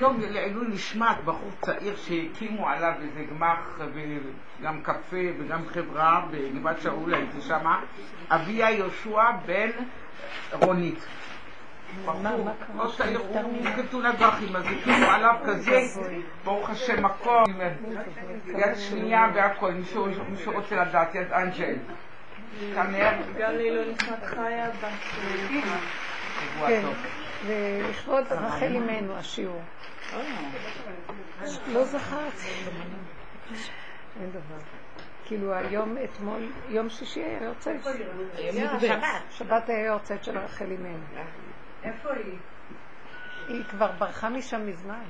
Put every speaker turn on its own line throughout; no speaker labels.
יום לעילוי נשמת בחור צעיר שהקימו עליו איזה גמח וגם קפה וגם חברה בגבעת שאול הייתי שמה, אביה יהושע בן רונית. בחור צעיר, הוא כתאונת דרכים, אז הקימו עליו כזה, ברוך השם, מקום, יד שנייה והכל, מי שרוצה לדעת, יד אנג'ל.
גם לעילוי נשמת חיה בת...
כן, ולכבוד רחל אמנו השיעור. לא זכרתי. אין דבר. כאילו היום, אתמול, יום שישי היה יורצייט. שבת היה יורצייט של רחל אמנו.
איפה היא?
היא כבר ברחה משם מזמן.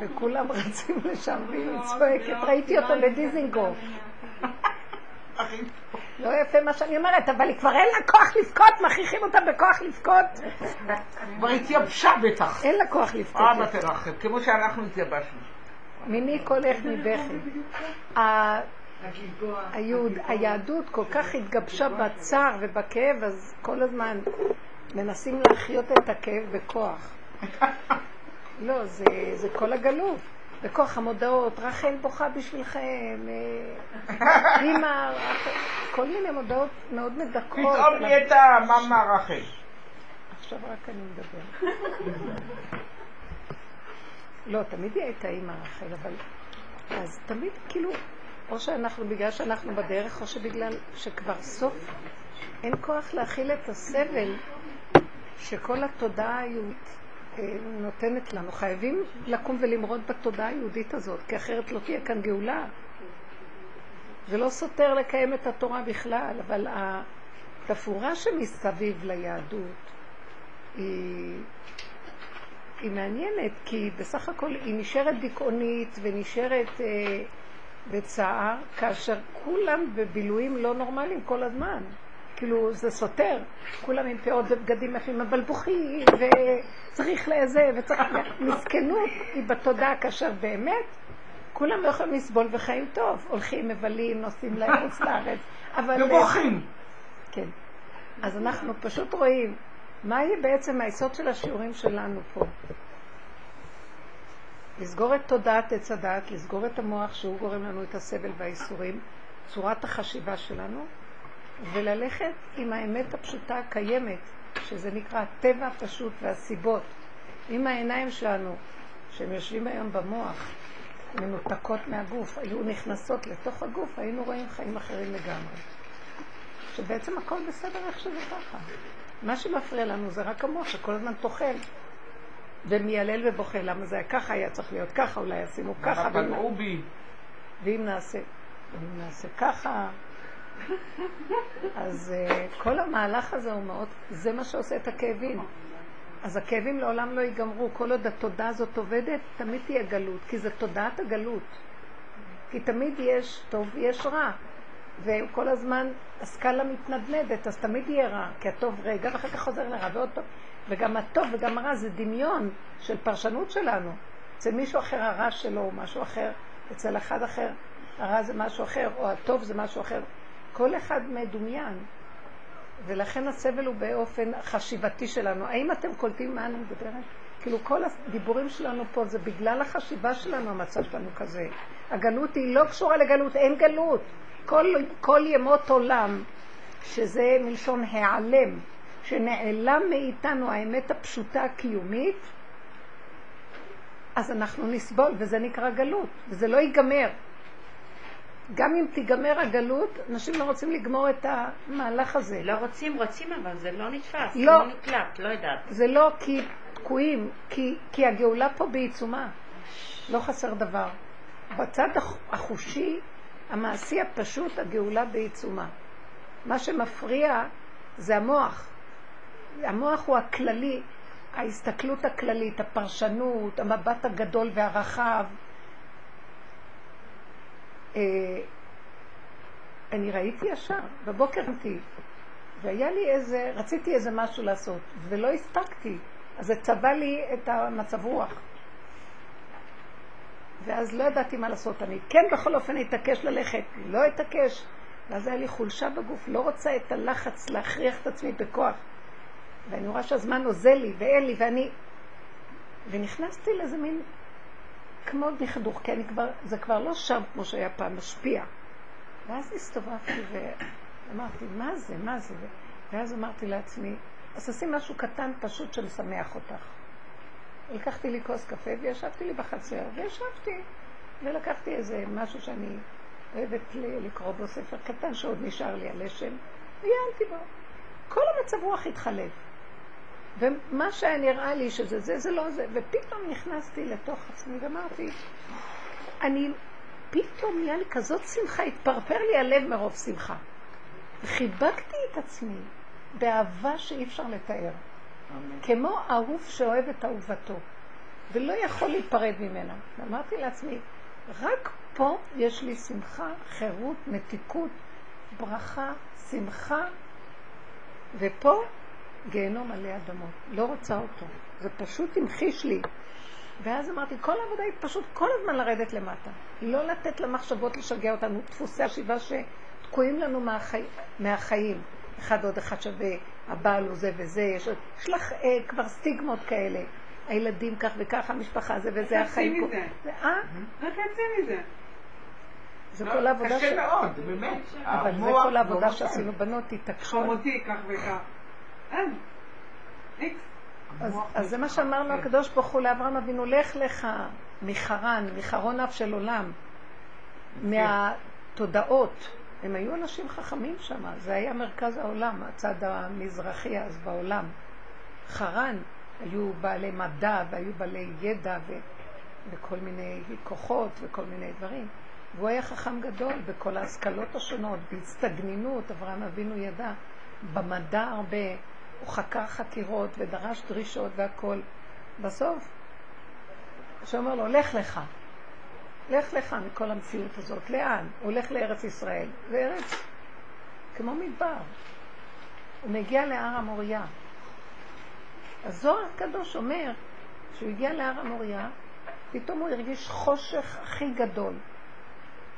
וכולם רצים לשם והיא צועקת. ראיתי אותה בדיזינגוף. לא יפה מה שאני אומרת, אבל היא כבר אין לה כוח לבכות, מכריחים אותה בכוח לבכות.
כבר התייבשה בטח.
אין לה כוח לבכות.
אבא תרחב, כמו שאנחנו התייבשנו.
מיני קולך מבכי. היהדות כל כך התגבשה בצער ובכאב, אז כל הזמן מנסים להחיות את הכאב בכוח. לא, זה כל הגלות. בכוח המודעות, רחל בוכה בשבילכם, אימא, כל מיני מודעות מאוד מדכאות.
פתאום נהייתה מאמא רחל.
עכשיו רק אני מדבר. לא, תמיד היא הייתה אימא רחל, אבל... אז תמיד כאילו, או שאנחנו, בגלל שאנחנו בדרך, או שבגלל שכבר סוף אין כוח להכיל את הסבל שכל התודעה היהודית נותנת לנו. חייבים לקום ולמרוד בתודעה היהודית הזאת, כי אחרת לא תהיה כאן גאולה. זה לא סותר לקיים את התורה בכלל, אבל התפאורה שמסביב ליהדות היא, היא מעניינת, כי בסך הכל היא נשארת דיכאונית ונשארת אה, בצער, כאשר כולם בבילויים לא נורמליים כל הזמן. כאילו זה סותר, כולם עם פאות ובגדים יפים, אבל בוכים, וצריך לזה, וצריך... מסכנות היא בתודעה, כאשר באמת כולם לא יכולים לסבול וחיים טוב, הולכים, מבלים, נוסעים לחוץ לארץ, אבל...
ובוכים.
כן. אז אנחנו פשוט רואים מה יהיה בעצם היסוד של השיעורים שלנו פה. לסגור את תודעת עץ הדעת, לסגור את המוח שהוא גורם לנו את הסבל והאיסורים, צורת החשיבה שלנו, וללכת עם האמת הפשוטה הקיימת, שזה נקרא הטבע הפשוט והסיבות, עם העיניים שלנו, שהם יושבים היום במוח, מנותקות מהגוף, היו נכנסות לתוך הגוף, היינו רואים חיים אחרים לגמרי. שבעצם הכל בסדר איך שזה ככה. מה שמפריע לנו זה רק המוח שכל הזמן טוחן ומיילל ובוכה. למה זה היה ככה, היה צריך להיות ככה, אולי עשינו ככה.
פגעו בי.
ואם נעשה, ואם נעשה ככה, אז uh, כל המהלך הזה הוא מאוד, זה מה שעושה את הכאבים. אז הכאבים לעולם לא ייגמרו. כל עוד התודעה הזאת עובדת, תמיד תהיה גלות, כי זה תודעת הגלות. כי תמיד יש טוב ויש רע. וכל הזמן הסקאלה מתנדנדת, אז תמיד יהיה רע, כי הטוב רגע ואחר כך חוזר לרע ועוד טוב. וגם הטוב וגם הרע זה דמיון של פרשנות שלנו. אצל מישהו אחר הרע שלו הוא משהו אחר, אצל אחד אחר הרע זה משהו אחר, או הטוב זה משהו אחר. כל אחד מדומיין, ולכן הסבל הוא באופן חשיבתי שלנו. האם אתם קולטים מה אני מדברת? כאילו כל הדיבורים שלנו פה זה בגלל החשיבה שלנו, המצב שלנו כזה. הגלות היא לא קשורה לגלות, אין גלות. כל, כל ימות עולם, שזה מלשון העלם, שנעלם מאיתנו האמת הפשוטה הקיומית, אז אנחנו נסבול, וזה נקרא גלות, וזה לא ייגמר. גם אם תיגמר הגלות, אנשים לא רוצים לגמור את המהלך הזה.
לא רוצים, רוצים, אבל זה לא נתפס,
לא.
לא נקלט, לא יודעת.
זה לא כי תקועים, כי, כי הגאולה פה בעיצומה. לא חסר דבר. בצד החושי, המעשי הפשוט, הגאולה בעיצומה. מה שמפריע זה המוח. המוח הוא הכללי, ההסתכלות הכללית, הפרשנות, המבט הגדול והרחב. אני ראיתי ישר, בבוקר ראיתי, והיה לי איזה, רציתי איזה משהו לעשות, ולא הספקתי, אז זה צבע לי את המצב רוח. ואז לא ידעתי מה לעשות, אני כן בכל אופן אתעקש ללכת, לא אתעקש, ואז היה לי חולשה בגוף, לא רוצה את הלחץ להכריח את עצמי בכוח. ואני רואה שהזמן עוזר לי ואין לי, ואני ונכנסתי לאיזה מין כמו דכדוך, כי אני כבר, זה כבר לא שם כמו שהיה פעם, משפיע. ואז הסתובבתי ואמרתי, מה זה, מה זה? ואז אמרתי לעצמי, אז תשים משהו קטן פשוט שמשמח אותך. לקחתי לי כוס קפה וישבתי לי בחצר, וישבתי, ולקחתי איזה משהו שאני אוהבת לקרוא בו ספר קטן שעוד נשאר לי הלשם, ועיינתי בו. כל המצב רוח התחלף. ומה שהיה נראה לי שזה זה, זה לא זה, ופתאום נכנסתי לתוך עצמי ואמרתי, אני, פתאום נהיה לי כזאת שמחה, התפרפר לי הלב מרוב שמחה. וחיבקתי את עצמי באהבה שאי אפשר לתאר. כמו אהוב שאוהב את אהובתו, ולא יכול להיפרד ממנה. ואמרתי לעצמי, רק פה יש לי שמחה, חירות, מתיקות, ברכה, שמחה, ופה גיהנום עלי אדמות. לא רוצה אותו. זה פשוט המחיש לי. ואז אמרתי, כל העבודה היא פשוט כל הזמן לרדת למטה. לא לתת למחשבות לשגע אותנו, דפוסי השיבה שתקועים לנו מהחי... מהחיים. אחד עוד אחד שווה, הבעל הוא זה וזה, יש, יש לך אה, כבר סטיגמות כאלה. הילדים כך וכך, המשפחה זה וזה, החיים
פה.
זה, אה?
רק יצא מזה.
זה
לא,
כל העבודה
קשה
ש...
מאוד, באמת.
אבל זה כל העבודה
לא
שעשינו בנות, התעקשו.
חמותי, כך וכך. אין. איקס.
אז, זה מה
מתחלק.
שאמר לו הקדוש ברוך הוא לאברהם אבינו, לך לך מחרן, מחרון אף של עולם, מהתודעות. הם היו אנשים חכמים שם, זה היה מרכז העולם, הצד המזרחי אז בעולם. חרן, היו בעלי מדע והיו בעלי ידע ו... וכל מיני כוחות וכל מיני דברים. והוא היה חכם גדול בכל ההשכלות השונות, בהצטגנינות, אברהם אבינו ידע, במדע הרבה, הוא חקר חקירות ודרש דרישות והכל. בסוף, שאומר לו, לך לך, לך לך מכל המציאות הזאת. לאן? הוא הולך לארץ ישראל. זה ארץ כמו מדבר. הוא מגיע להר המוריה. הזוהר הקדוש אומר שהוא הגיע להר המוריה, פתאום הוא הרגיש חושך הכי גדול.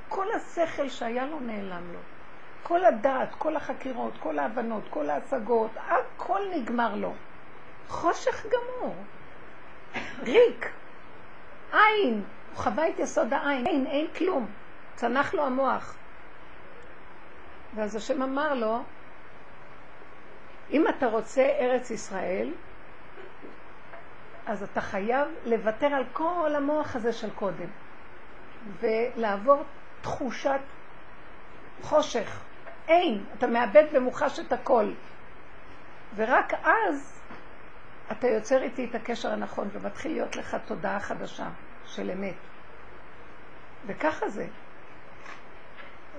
כל השכל שהיה לו נעלם לו. כל הדעת, כל החקירות, כל ההבנות, כל ההשגות, הכל נגמר לו. חושך גמור. ריק. עין. הוא חווה את יסוד העין. אין, אין כלום. צנח לו המוח. ואז השם אמר לו, אם אתה רוצה ארץ ישראל, אז אתה חייב לוותר על כל המוח הזה של קודם, ולעבור תחושת חושך. אין, אתה מאבד ומוחש את הכל. ורק אז אתה יוצר איתי את הקשר הנכון ומתחיל להיות לך תודעה חדשה של אמת. וככה זה.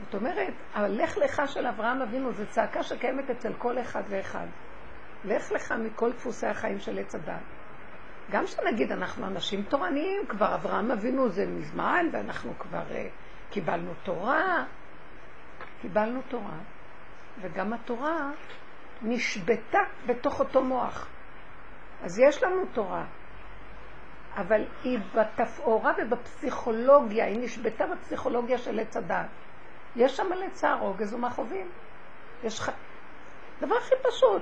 זאת אומרת, הלך לך של אברהם אבינו זו צעקה שקיימת אצל כל אחד ואחד. לך לך מכל דפוסי החיים של עץ הדת. גם שנגיד אנחנו אנשים תורניים, כבר אברהם אבינו זה מזמן, ואנחנו כבר uh, קיבלנו תורה, קיבלנו תורה, וגם התורה נשבתה בתוך אותו מוח. אז יש לנו תורה, אבל היא בתפאורה ובפסיכולוגיה, היא נשבתה בפסיכולוגיה של עץ הדעת. יש שם מלא צער, רוגז ומכאובים. יש ח... דבר הכי פשוט.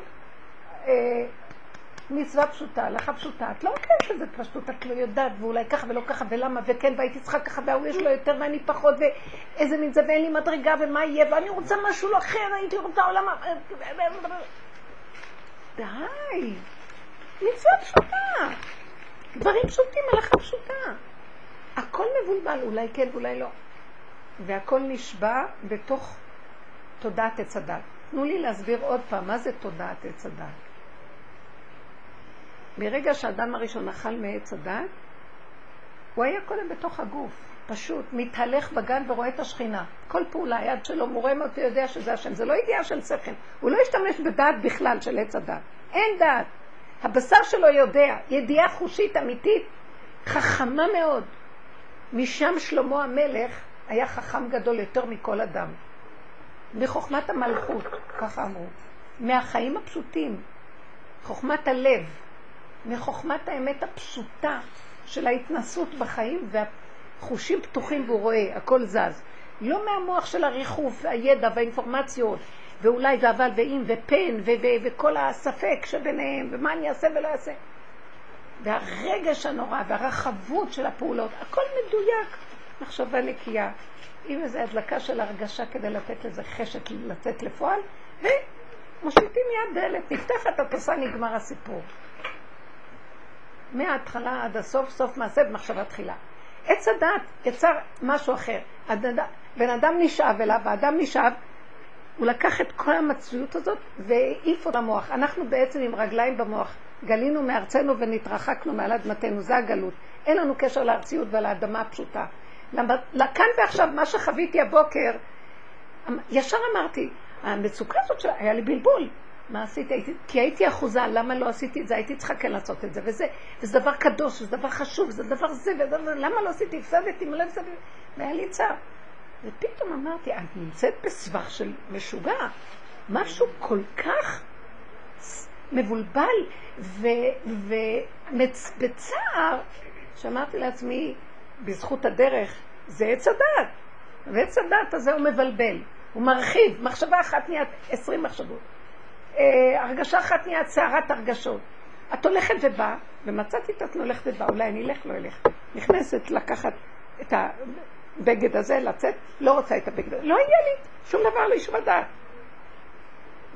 מצווה פשוטה, הלכה פשוטה. את לא מקיימת את זה פשוט, את לא יודעת, ואולי ככה ולא ככה, ולמה, וכן, והייתי צריכה ככה, והוא יש לו יותר ואני פחות, ואיזה מין זה, ואין לי מדרגה, ומה יהיה, ואני רוצה משהו אחר, הייתי רוצה עולם... די. מצווה פשוטה. דברים פשוטים, הלכה פשוטה. הכל מבולבל, אולי כן ואולי לא. והכל נשבע בתוך תודעת עץ הדת. תנו לי להסביר עוד פעם, מה זה תודעת עץ הדת? מרגע שהאדם הראשון אכל מעץ הדת, הוא היה קודם בתוך הגוף, פשוט מתהלך בגן ורואה את השכינה. כל פעולה, היד שלו מורם אותי, יודע שזה השם. זה לא ידיעה של שכל. הוא לא השתמש בדעת בכלל של עץ הדת. אין דעת. הבשר שלו יודע, ידיעה חושית אמיתית, חכמה מאוד. משם שלמה המלך היה חכם גדול יותר מכל אדם. מחוכמת המלכות, ככה אמרו. מהחיים הפשוטים, חוכמת הלב, מחוכמת האמת הפשוטה של ההתנסות בחיים והחושים פתוחים והוא רואה, הכל זז. לא מהמוח של הריחוף והידע והאינפורמציות ואולי ואבל ואם ופן ו- ו- וכל הספק שביניהם ומה אני אעשה ולא אעשה. והרגש הנורא והרחבות של הפעולות, הכל מדויק, מחשבה נקייה, עם איזו הדלקה של הרגשה כדי לתת לזה חשק לצאת לפועל, ומושיטים יד דלת, נפתחת הטוסה, נגמר הסיפור. מההתחלה עד הסוף, סוף מעשה במחשבה תחילה. עץ הדת יצר משהו אחר. בן אדם נשאב אליו, האדם נשאב, הוא לקח את כל המצויות הזאת והעיף אותה למוח. אנחנו בעצם עם רגליים במוח. גלינו מארצנו ונתרחקנו מעל אדמתנו, זה הגלות. אין לנו קשר לארציות ולאדמה הפשוטה. לכאן ועכשיו, מה שחוויתי הבוקר, ישר אמרתי, המצוקה הזאת, שלה, היה לי בלבול. מה עשיתי? הייתי, כי הייתי אחוזה, למה לא עשיתי את זה? הייתי צריכה כן לעשות את זה, וזה, וזה דבר קדוש, וזה דבר חשוב, וזה דבר זה, וזה, למה לא עשיתי? הפסדתי, מלא הפסדתי, והיה לי צער. ופתאום אמרתי, את נמצאת בסבך של משוגע, משהו כל כך מבולבל, ובצער, שאמרתי לעצמי, בזכות הדרך, זה עץ הדת. ועץ הדת הזה הוא מבלבל, הוא מרחיב, מחשבה אחת נהיית עשרים מחשבות. אה, הרגשה אחת נהיית סערת הרגשות. את הולכת ובאה, ומצאתי את את הולכת ובאה, אולי אני אלך, לא אלך. נכנסת לקחת את הבגד הזה, לצאת, לא רוצה את הבגד הזה. לא יהיה לי שום דבר לאיש ודעת.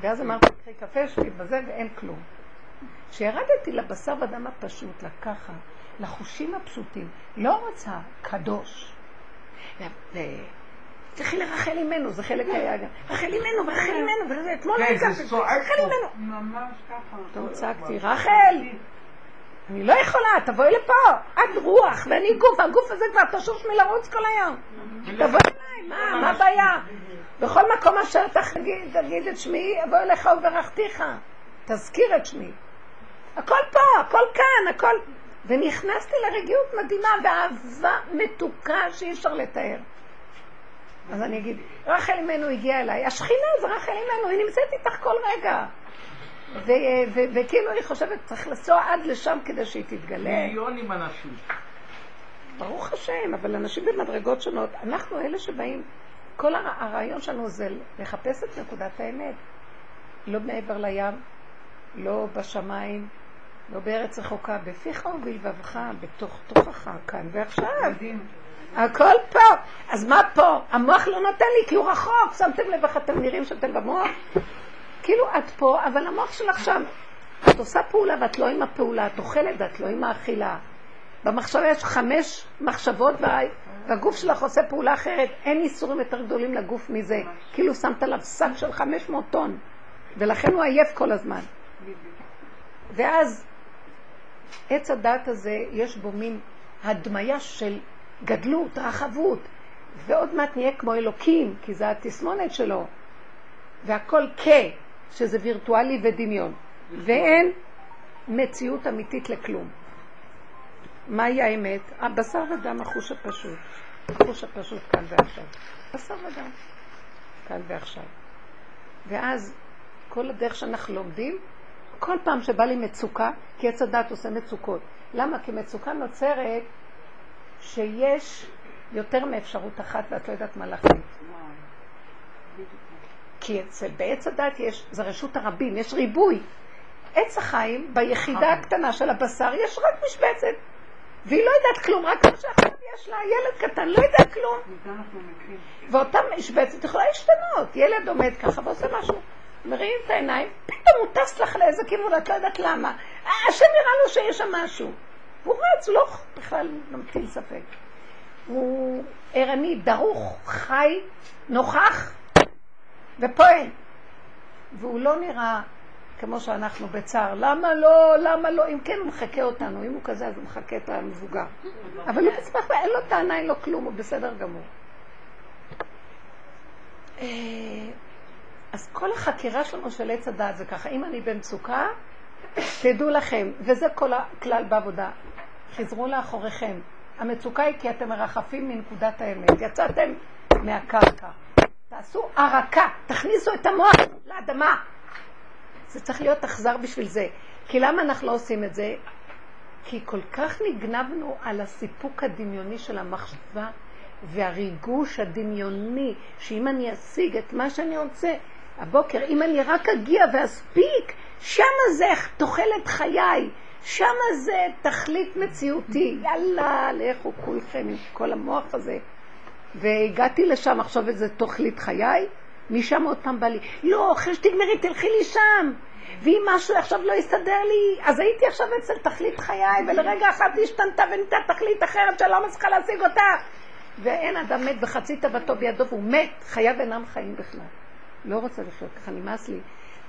ואז אמרתי, קחי קפה, שבי בזה, ואין כלום. כשירדתי לבשר ודם הפשוט, לקחת, לחושים הפשוטים, לא רוצה קדוש. תלכי לרחל אימנו, זה חלק היה גם. רחל אימנו, ורחל אימנו, וזה אתמול
כן, זה צועק
רחל אימנו.
ממש ככה.
טוב, צעקתי, רחל, אני לא יכולה, תבואי לפה. את רוח ואני גוף, הגוף הזה כבר תשוש מלרוץ כל היום. תבואי אליי, מה, מה הבעיה? בכל מקום אשר תגיד, תגיד את שמי, אבוא אליך וברכתיך. תזכיר את שמי. הכל פה, הכל כאן, הכל... ונכנסתי לרגיעות מדהימה ואהבה מתוקה שאי אפשר לתאר. אז אני אגיד, רחל אימנו הגיעה אליי, השכינה זה רחל אימנו, היא נמצאת איתך כל רגע. וכאילו היא חושבת, צריך לנסוע עד לשם כדי שהיא תתגלה.
מיליונים אנשים.
ברוך השם, אבל אנשים במדרגות שונות. אנחנו אלה שבאים, כל הרעיון שלנו זה לחפש את נקודת האמת. לא מעבר לים, לא בשמיים, לא בארץ רחוקה, בפיך ובלבבך, בתוך תוכך, כאן ועכשיו. הכל פה. אז מה פה? המוח לא נותן לי כי הוא רחוק. שמתם לב איך אתם נראים שאתם במוח? כאילו את פה, אבל המוח שלך שם. את עושה פעולה ואת לא עם הפעולה, את אוכלת ואת לא עם האכילה. במחשבה יש חמש מחשבות והגוף שלך עושה פעולה אחרת. אין איסורים יותר גדולים לגוף מזה. כאילו שמת עליו שק של 500 טון, ולכן הוא עייף כל הזמן. ואז עץ הדת הזה, יש בו מין הדמיה של גדלות, רחבות, ועוד מעט נהיה כמו אלוקים, כי זה התסמונת שלו. והכל כ, שזה וירטואלי ודמיון. ואין מציאות אמיתית לכלום. מהי האמת? הבשר ודם, החוש הפשוט. החוש הפשוט כאן ועכשיו. בשר ודם, כאן ועכשיו. ואז כל הדרך שאנחנו לומדים, כל פעם שבא לי מצוקה, כי עץ הדת עושה מצוקות. למה? כי מצוקה נוצרת שיש יותר מאפשרות אחת ואת לא יודעת מה להחליט. כי אצל בעץ הדת יש, זה רשות הרבים, יש ריבוי. עץ החיים, ביחידה הקטנה של הבשר, יש רק משבצת. והיא לא יודעת כלום, רק מה שעכשיו יש לה, ילד קטן, לא יודע כלום. ואותה משבצת יכולה להשתנות. ילד עומד ככה ועושה משהו. מרים את העיניים, פתאום הוא טס לך לאיזה כיוון, את לא יודעת למה. השם נראה לו שיש שם משהו. והוא רץ, הוא לא בכלל ממתין ספק. הוא ערני, דרוך, חי, נוכח ופועל. והוא לא נראה כמו שאנחנו בצער. למה לא, למה לא? אם כן, הוא מחכה אותנו. אם הוא כזה, אז הוא מחכה את המבוגר. אבל הוא בסמך, אין לו טענה, אין לו כלום, הוא בסדר גמור. אה, אז כל החקירה שלנו של עץ הדעת זה ככה, אם אני במצוקה, תדעו לכם, וזה כל הכלל בעבודה, חזרו לאחוריכם. המצוקה היא כי אתם מרחפים מנקודת האמת, יצאתם מהקרקע. תעשו ערקה, תכניסו את המוח לאדמה. זה צריך להיות אכזר בשביל זה. כי למה אנחנו לא עושים את זה? כי כל כך נגנבנו על הסיפוק הדמיוני של המחשבה והריגוש הדמיוני, שאם אני אשיג את מה שאני רוצה, הבוקר, אם אני רק אגיע ואספיק, שמה זה תוחלת חיי, שם זה תכלית מציאותי. יאללה, לכו כולכם עם כל המוח הזה. והגעתי לשם עכשיו איזה תוכלית חיי, משם עוד פעם בא לי, לא, אחרי שתגמרי תלכי לי שם. ואם משהו עכשיו לא יסתדר לי, אז הייתי עכשיו אצל תכלית חיי, ולרגע אחד השתנתה ונהייתה תכלית אחרת שלא מצליחה להשיג אותה. ואין אדם מת בחצי תאוותו בידו, והוא מת, חייו אינם חיים בכלל. לא רוצה לחיות ככה, נמאס לי.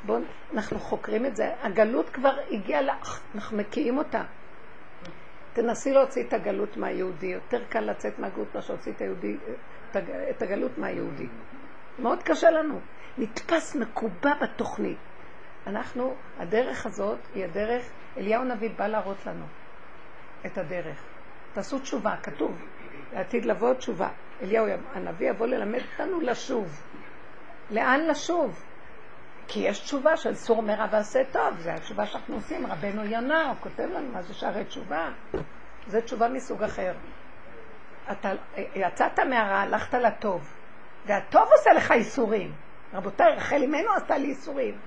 בואו, אנחנו חוקרים את זה. הגלות כבר הגיעה, לך, אנחנו מקיאים אותה. תנסי להוציא את הגלות מהיהודי. יותר קל לצאת מהגלות מאשר להוציא את, היהודי, את הגלות מהיהודי. מאוד קשה לנו. נתפס מקובע בתוכנית. אנחנו, הדרך הזאת היא הדרך, אליהו הנביא בא להראות לנו את הדרך. תעשו תשובה, כתוב, לעתיד לבוא תשובה. אליהו הנביא יבוא ללמד אותנו לשוב. לאן לשוב? כי יש תשובה של סור מרע ועשה טוב, זו התשובה שאנחנו עושים. רבנו יונה, הוא כותב לנו מה זה שערי תשובה. זו תשובה מסוג אחר. אתה יצאת מהרע, הלכת לטוב, והטוב עושה לך איסורים. רבותיי, רחל אימנו עשתה לי איסורים.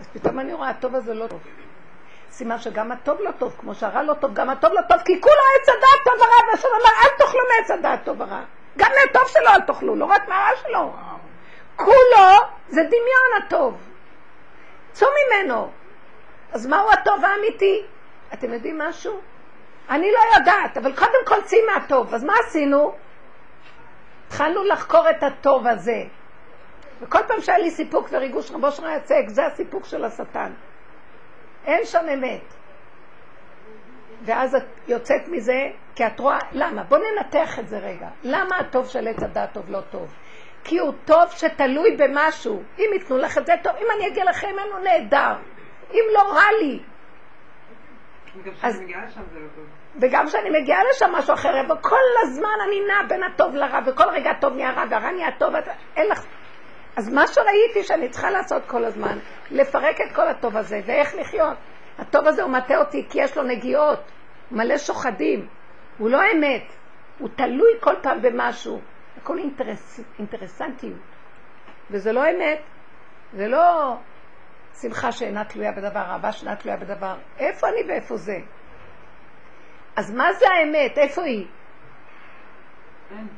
אז פתאום אני רואה, הטוב הזה לא טוב. סימן שגם הטוב לא טוב, כמו שהרע לא טוב, גם הטוב לא טוב, כי כולו עץ הדעת טוב ורע, והשם אמר, אל תאכלו מעץ הדעת טוב ורע. גם מהטוב שלו אל תאכלו, לא רק מהרע שלו. כולו זה דמיון הטוב. צאו ממנו. אז מהו הטוב האמיתי? אתם יודעים משהו? אני לא יודעת, אבל קודם כל צאי מהטוב. אז מה עשינו? התחלנו לחקור את הטוב הזה. וכל פעם שהיה לי סיפוק וריגוש רבו שלך יצק, זה הסיפוק של השטן. אין שם אמת. ואז את יוצאת מזה, כי את רואה, למה? בוא ננתח את זה רגע. למה הטוב של עץ הדעת טוב לא טוב? כי הוא טוב שתלוי במשהו. אם ייתנו לך את זה טוב, אם אני אגיע לכם ממנו נהדר. אם לא רע לי.
אז... לא טוב.
וגם כשאני מגיעה לשם משהו אחר, אבל כל הזמן אני נעה בין הטוב לרע, וכל רגע הטוב נהיה רע והרע נהיה טוב, אין לך... אז מה שראיתי שאני צריכה לעשות כל הזמן, לפרק את כל הטוב הזה, ואיך לחיות. הטוב הזה הוא מטה אותי כי יש לו נגיעות, מלא שוחדים. הוא לא אמת, הוא תלוי כל פעם במשהו. הכל אינטרס, אינטרסנטיות. וזה לא אמת, זה לא שמחה שאינה תלויה בדבר, אהבה שאינה תלויה בדבר. איפה אני ואיפה זה? אז מה זה האמת? איפה היא? אין.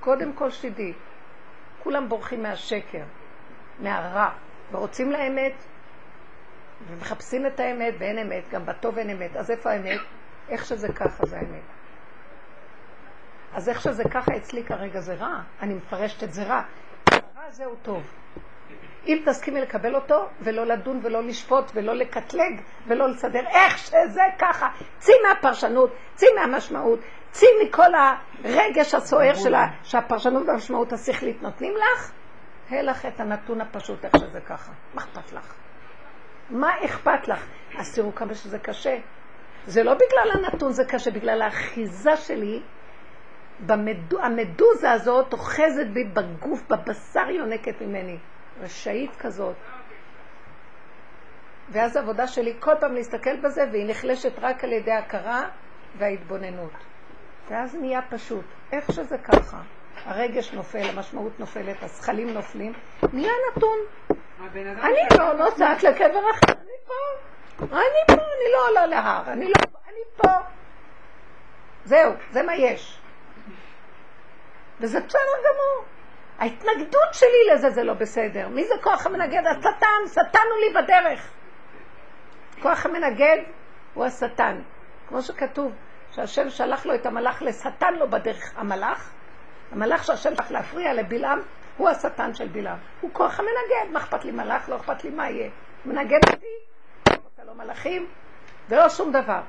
קודם כל שתדעי, כולם בורחים מהשקר, מהרע, ורוצים לאמת, ומחפשים את האמת, ואין אמת, גם בטוב אין אמת. אז איפה האמת? איך שזה ככה זה האמת. אז איך שזה ככה אצלי כרגע זה רע, אני מפרשת את זה רע. הרע הזה הוא טוב. אם תסכימי לקבל אותו, ולא לדון ולא לשפוט ולא לקטלג ולא לסדר, איך שזה ככה, צאי מהפרשנות, צאי מהמשמעות, צאי מכל הרגש הסוער שלה, שהפרשנות והמשמעות השכלית נותנים לך, לך את הנתון הפשוט איך שזה ככה. מה אכפת לך? מה אכפת לך? אז תראו כמה שזה קשה. זה לא בגלל הנתון זה קשה, בגלל האחיזה שלי במדו, המדוזה הזאת אוחזת בי בגוף, בבשר יונקת ממני. רשאית כזאת. ואז העבודה שלי כל פעם להסתכל בזה, והיא נחלשת רק על ידי הכרה וההתבוננות. ואז נהיה פשוט. איך שזה ככה. הרגש נופל, המשמעות נופלת, הזכלים נופלים, נהיה נתון. אני לא נוסעת לקבר אחר, אני פה. אני פה, אני לא עולה להר, אני לא, אני פה. זהו, זה מה יש. וזה בסדר גמור. ההתנגדות שלי לזה זה לא בסדר. מי זה כוח המנגד? השטן, שטן הוא לי בדרך. כוח המנגד הוא השטן. כמו שכתוב, שהשם שלח לו את המלאך לשטן לו בדרך. המלאך, המלאך שהשם שלח להפריע לבלעם, הוא השטן של בלעם. הוא כוח המנגד, מה אכפת לי מלאך? לא אכפת לי מה יהיה. מנגד אותי, לא רוצה לו מלאכים, ולא שום דבר.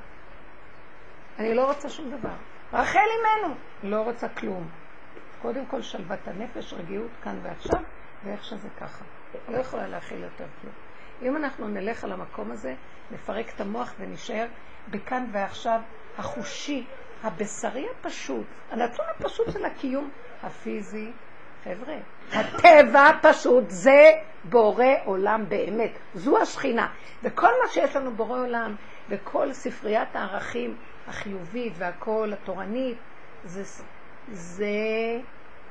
אני לא רוצה שום דבר. רחל אימנו, לא רוצה כלום. קודם כל שלוות הנפש, רגיעות כאן ועכשיו, ואיך שזה ככה. לא יכולה להכיל יותר כלום. אם אנחנו נלך על המקום הזה, נפרק את המוח ונשאר בכאן ועכשיו החושי, הבשרי הפשוט, הנתון הפשוט של הקיום הפיזי. חבר'ה, הטבע פשוט זה בורא עולם באמת, זו השכינה. וכל מה שיש לנו בורא עולם, וכל ספריית הערכים החיובית והכל התורנית, זה זה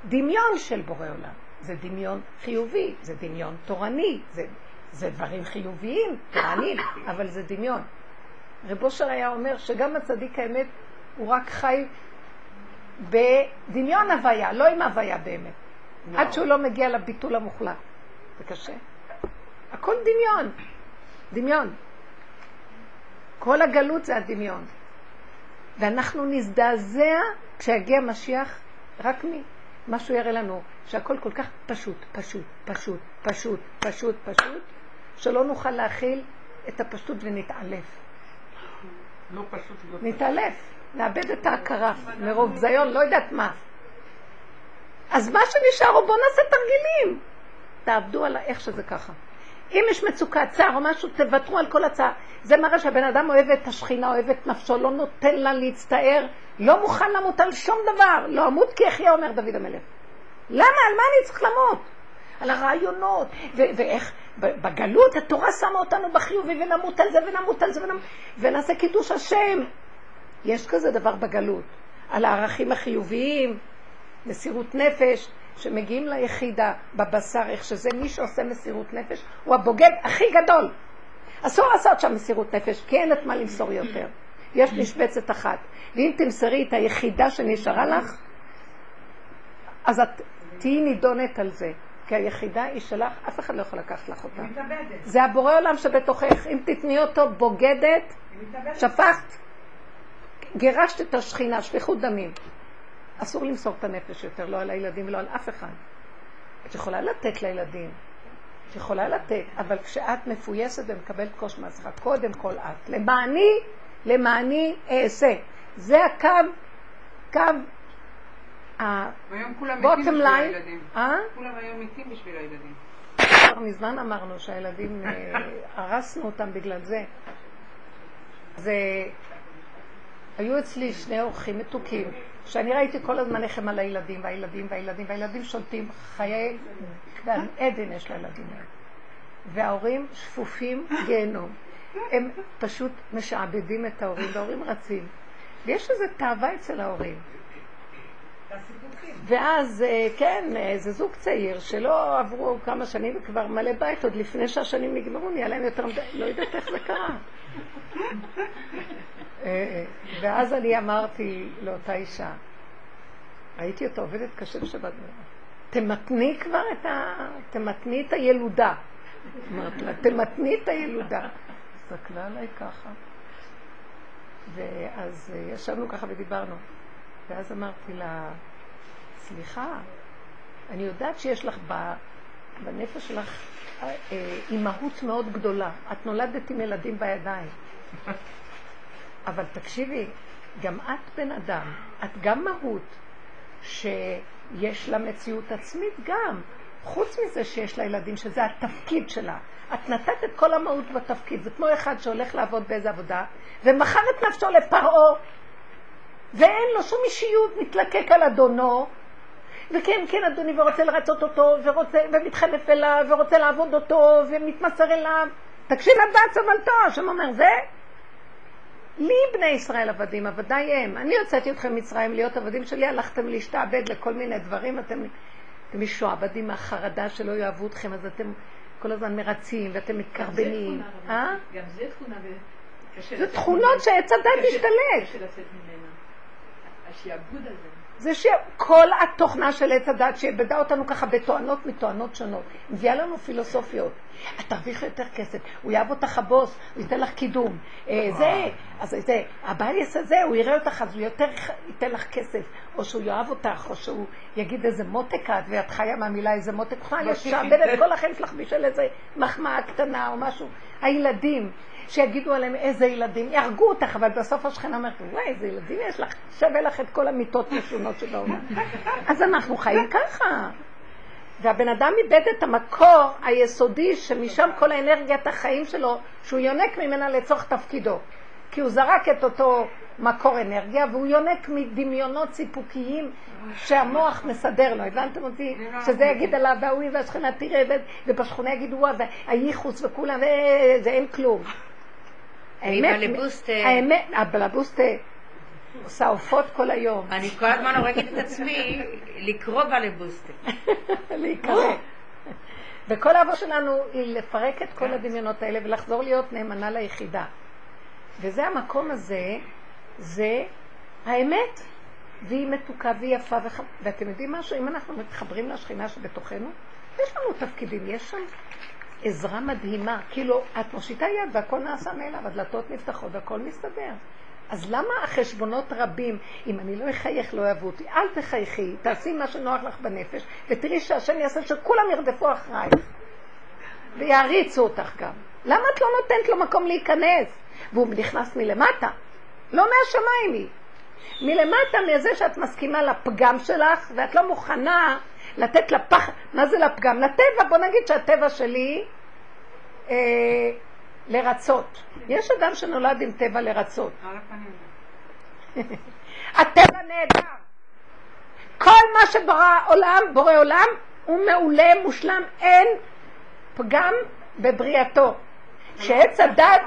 דמיון של בורא עולם. זה דמיון חיובי, זה דמיון תורני, זה זה דברים חיוביים, מעניין, אבל זה דמיון. רב אושר היה אומר שגם הצדיק האמת הוא רק חי בדמיון הוויה, לא עם הוויה באמת. עד שהוא לא מגיע לביטול המוחלט. זה קשה. הכל דמיון. דמיון. כל הגלות זה הדמיון. ואנחנו נזדעזע כשיגיע משיח, רק מי? משהו יראה לנו שהכל כל כך פשוט, פשוט, פשוט, פשוט, פשוט, פשוט, שלא נוכל להכיל את הפשטות ונתעלף.
לא פשוט. לא
נתעלף, נאבד את ההכרה מרוב זיון, לא יודעת מה. אז מה שנשאר הוא בואו נעשה תרגילים. תעבדו על איך שזה ככה. אם יש מצוקת צער או משהו, תוותרו על כל הצער. זה מראה שהבן אדם אוהב את השכינה, אוהב את נפשו, לא נותן לה להצטער, לא מוכן למות על שום דבר. לא אמות כי אחיה, אומר דוד המלך. למה? על מה אני צריך למות? על הרעיונות, ו- ואיך בגלות התורה שמה אותנו בחיובי ונמות על זה ונמות על זה ונמות, ונעשה קידוש השם. יש כזה דבר בגלות, על הערכים החיוביים, מסירות נפש, שמגיעים ליחידה בבשר, איך שזה מי שעושה מסירות נפש, הוא הבוגד הכי גדול. אסור לעשות שם מסירות נפש, כי אין את מה למסור יותר. יש משבצת אחת. ואם תמסרי את היחידה שנשארה לך, אז את תהיי נידונת על זה. כי היחידה היא שלך, אף אחד לא יכול לקחת לך אותה. זה הבורא עולם שבתוכך. אם תתני אותו בוגדת, שפכת, גירשת את השכינה, שפיכות דמים. אסור למסור את הנפש יותר, לא על הילדים ולא על אף אחד. את יכולה לתת לילדים, את יכולה לתת, אבל כשאת מפויסת ומקבלת כוש מעצמך, קודם כל את. למעני, למעני אעשה. זה הקו, קו
והיום כולם מתים בשביל הילדים.
אה?
כולם היום מתים בשביל הילדים.
כבר מזמן אמרנו שהילדים, אה, הרסנו אותם בגלל זה. זה... היו אצלי שני אורחים מתוקים, שאני ראיתי כל הזמן איך הם על הילדים, והילדים, והילדים, והילדים שולטים חיי גן עדן יש לילדים האלה. וההורים שפופים גיהנום. הם פשוט משעבדים את ההורים, וההורים רצים. ויש איזו תאווה אצל ההורים. ואז, אה, כן, זה זוג צעיר שלא עברו כמה שנים וכבר מלא בית, עוד לפני שהשנים נגמרו, נהיה להם יותר מדי, לא יודעת איך זה קרה. אה, ואז אני אמרתי לאותה אישה, ראיתי אותה עובדת קשה בשבת, תמתני כבר את ה... תמתני את הילודה. אמרתי לה, תמתני את הילודה. הסתכלה עליי ככה. ואז אה, ישבנו ככה ודיברנו. ואז אמרתי לה, סליחה, אני יודעת שיש לך בנפש שלך אה, אימהות מאוד גדולה. את נולדת עם ילדים בידיים. אבל תקשיבי, גם את בן אדם, את גם מהות שיש לה מציאות עצמית גם. חוץ מזה שיש לה ילדים, שזה התפקיד שלה. את נתת את כל המהות בתפקיד. זה כמו אחד שהולך לעבוד באיזה עבודה, ומכר את נפשו לפרעה, ואין לו שום אישיות, מתלקק על אדונו, וכן, כן, אדוני, ורוצה לרצות אותו, ורוצה, ומתחנף אליו, ורוצה לעבוד אותו, ומתמסר אליו. תקשיב לדעת סבלתו, השם אומר, זה לי בני ישראל עבדים, עבדיי הם. אני הוצאתי אתכם ממצרים להיות עבדים שלי, הלכתם להשתעבד לכל מיני דברים, אתם, אתם משועבדים מהחרדה שלא יאהבו אתכם, אז אתם כל הזמן מרצים ואתם מתקרבנים.
אה? גם זה תכונה
זה תכונות שעץ הדת משתלט.
קשה לצאת ממנה. השעבוד הזה.
זה שכל התוכנה של עץ הדת שאיבדה אותנו ככה בתואנות מתואנות שונות, מביאה לנו פילוסופיות. את תרוויח יותר כסף, הוא יאהב אותך הבוס, הוא ייתן לך קידום. אה, זה, אז זה, הבעל יעשה זה, הוא יראה אותך, אז הוא יותר ייתן לך כסף. או שהוא יאהב אותך, או שהוא יגיד איזה מותק את, ואת חיה מהמילה איזה מותק, יכולה לשעבד את כל החיים שלך בשביל איזה מחמאה קטנה או משהו. הילדים, שיגידו עליהם איזה ילדים, יהרגו אותך, אבל בסוף השכנה אומרת, וואי, איזה ילדים יש לך, שווה לך את כל המיטות משונות שבעולם. אז אנחנו חיים ככה. והבן אדם איבד את המקור היסודי שמשם כל האנרגיית החיים שלו, שהוא יונק ממנה לצורך תפקידו. כי הוא זרק את אותו מקור אנרגיה והוא יונק מדמיונות סיפוקיים שהמוח מסדר לו, הבנתם אותי? שזה יגיד עליו וההוא והשכנה תראה ובשכונה יגידו והייחוס וכולם וזה אין כלום. האמת, האמת, הבלבוסטה עושה עופות כל היום.
אני כל הזמן הורגת את עצמי לקרוא בלבוסטה.
להיקרא. וכל העבודה שלנו היא לפרק את כל הדמיונות האלה ולחזור להיות נאמנה ליחידה. וזה המקום הזה, זה האמת, והיא מתוקה והיא יפה, וח... ואתם יודעים משהו? אם אנחנו מתחברים לשכינה שבתוכנו, יש לנו תפקידים, יש שם עזרה מדהימה. כאילו, את מושיטה יד והכל נעשה מאליו, הדלתות נפתחות והכל מסתדר. אז למה החשבונות רבים? אם אני לא אחייך, לא יאהבו אותי. אל תחייכי, תעשי מה שנוח לך בנפש, ותראי שהשם יעשה שכולם ירדפו אחרייך. ויעריצו אותך גם. למה את לא נותנת לו מקום להיכנס? והוא נכנס מלמטה, לא מהשמיים היא. מלמטה, מזה שאת מסכימה לפגם שלך, ואת לא מוכנה לתת לפח... מה זה לפגם? לטבע, בוא נגיד שהטבע שלי אה, לרצות. יש אדם שנולד עם טבע לרצות. הטבע נהדר. כל מה שברא עולם, בורא עולם, הוא מעולה, מושלם, אין פגם בבריאתו. כשעץ הדת,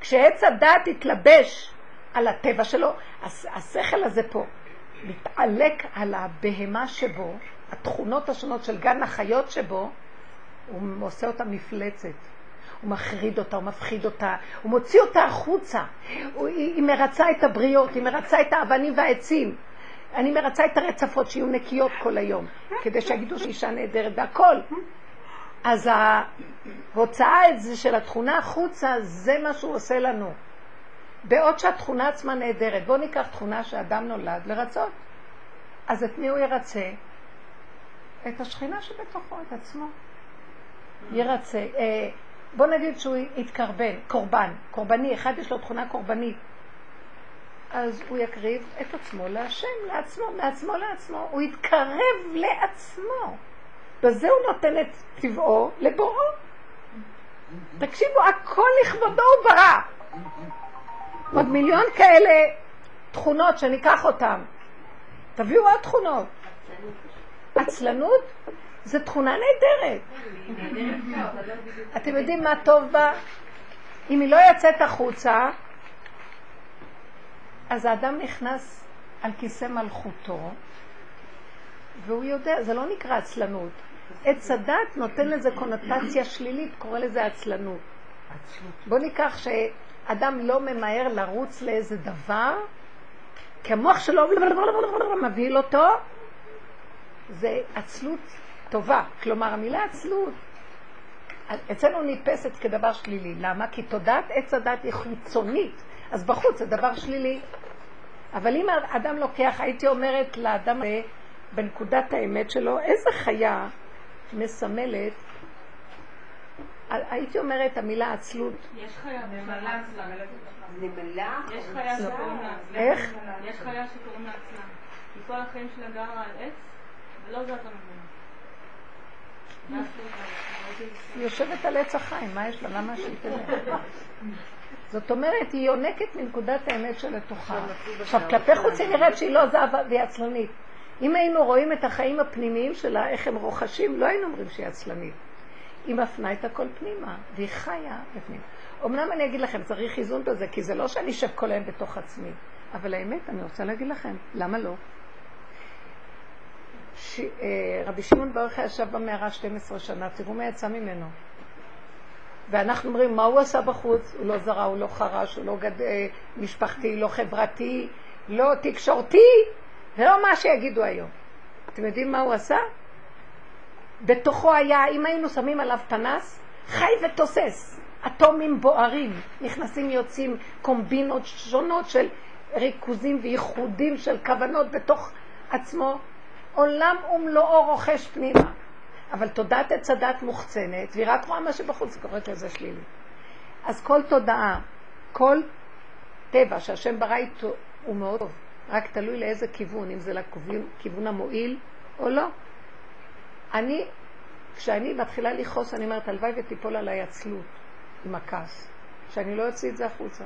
כשעץ הדת התלבש על הטבע שלו, השכל הזה פה מתעלק על הבהמה שבו, התכונות השונות של גן החיות שבו, הוא עושה אותה מפלצת. הוא מחריד אותה, הוא מפחיד אותה, הוא מוציא אותה החוצה. הוא, היא, מרצה את הבריות, היא מרצה את האבנים והעצים. אני מרצה את הרצפות שיהיו נקיות כל היום, כדי שיגידו שאישה נהדרת והכל. אז ההוצאה של התכונה החוצה, זה מה שהוא עושה לנו. בעוד שהתכונה עצמה נהדרת. בואו ניקח תכונה שאדם נולד לרצות. אז את מי הוא ירצה? את השכינה שבתוכו, את עצמו. ירצה. אה, בוא נגיד שהוא יתקרבן, קורבן, קורבני, אחד יש לו תכונה קורבנית. אז הוא יקריב את עצמו להשם, לעצמו, מעצמו לעצמו. הוא יתקרב לעצמו. בזה הוא נותן את טבעו לבוראו. תקשיבו, הכל לכבודו הוא ברא. עוד מיליון כאלה תכונות שניקח אותן. תביאו עוד תכונות. עצלנות זה תכונה נהדרת. אתם יודעים מה טוב בה? אם היא לא יוצאת החוצה, אז האדם נכנס על כיסא מלכותו, והוא יודע, זה לא נקרא עצלנות. עץ הדת נותן לזה קונוטציה שלילית, קורא לזה עצלנות. בוא ניקח שאדם לא ממהר לרוץ לאיזה דבר, כי המוח שלו מבהיל אותו, זה עצלות טובה. כלומר, המילה עצלות אצלנו נתפסת כדבר שלילי. למה? כי תודעת עץ הדת היא חיצונית, אז בחוץ זה דבר שלילי. אבל אם האדם לוקח, הייתי אומרת לאדם הזה, בנקודת האמת שלו, איזה חיה מסמלת, הייתי אומרת המילה עצלות.
יש חיה נמלה.
נמלה?
יש חיה שקוראים לה עצלה.
איך?
יש חיה שקוראים לה עצלה. היא כל החיים שלה גרה על עץ, ממנו.
היא יושבת על עץ החיים, מה יש לה? למה שהיא תדע? זאת אומרת, היא יונקת מנקודת האמת שלתוכה. עכשיו, כלפי חוץ היא נראית שהיא לא זהבה והיא עצלנית. אם היינו רואים את החיים הפנימיים שלה, איך הם רוכשים, לא היינו אומרים שהיא עצלנית. היא מפנה את הכל פנימה, והיא חיה בפנים. אמנם אני אגיד לכם, צריך איזון בזה, כי זה לא שאני אשב כל היום בתוך עצמי, אבל האמת, אני רוצה להגיד לכם, למה לא? ש... רבי שמעון ברוך ישב במערה 12 שנה, תראו מה יצא ממנו. ואנחנו אומרים, מה הוא עשה בחוץ? הוא לא זרע, הוא לא חרש, הוא לא גד... אה, משפחתי, לא חברתי, לא תקשורתי, ולא מה שיגידו היום. אתם יודעים מה הוא עשה? בתוכו היה, אם היינו שמים עליו פנס, חי ותוסס. אטומים בוערים, נכנסים יוצאים קומבינות שונות של ריכוזים וייחודים של כוונות בתוך עצמו. עולם ומלואו רוכש פנימה. אבל תודעת עץ הדת מוחצנת, והיא רק רואה מה שבחוץ, היא קוראת לזה שלילי. אז כל תודעה, כל טבע שהשם ברא איתו הוא מאוד טוב, רק תלוי לאיזה כיוון, אם זה לכיוון המועיל או לא. אני, כשאני מתחילה לכעוס, אני אומרת, הלוואי ותיפול עליי עצלות עם הכעס, שאני לא אוציא את זה החוצה.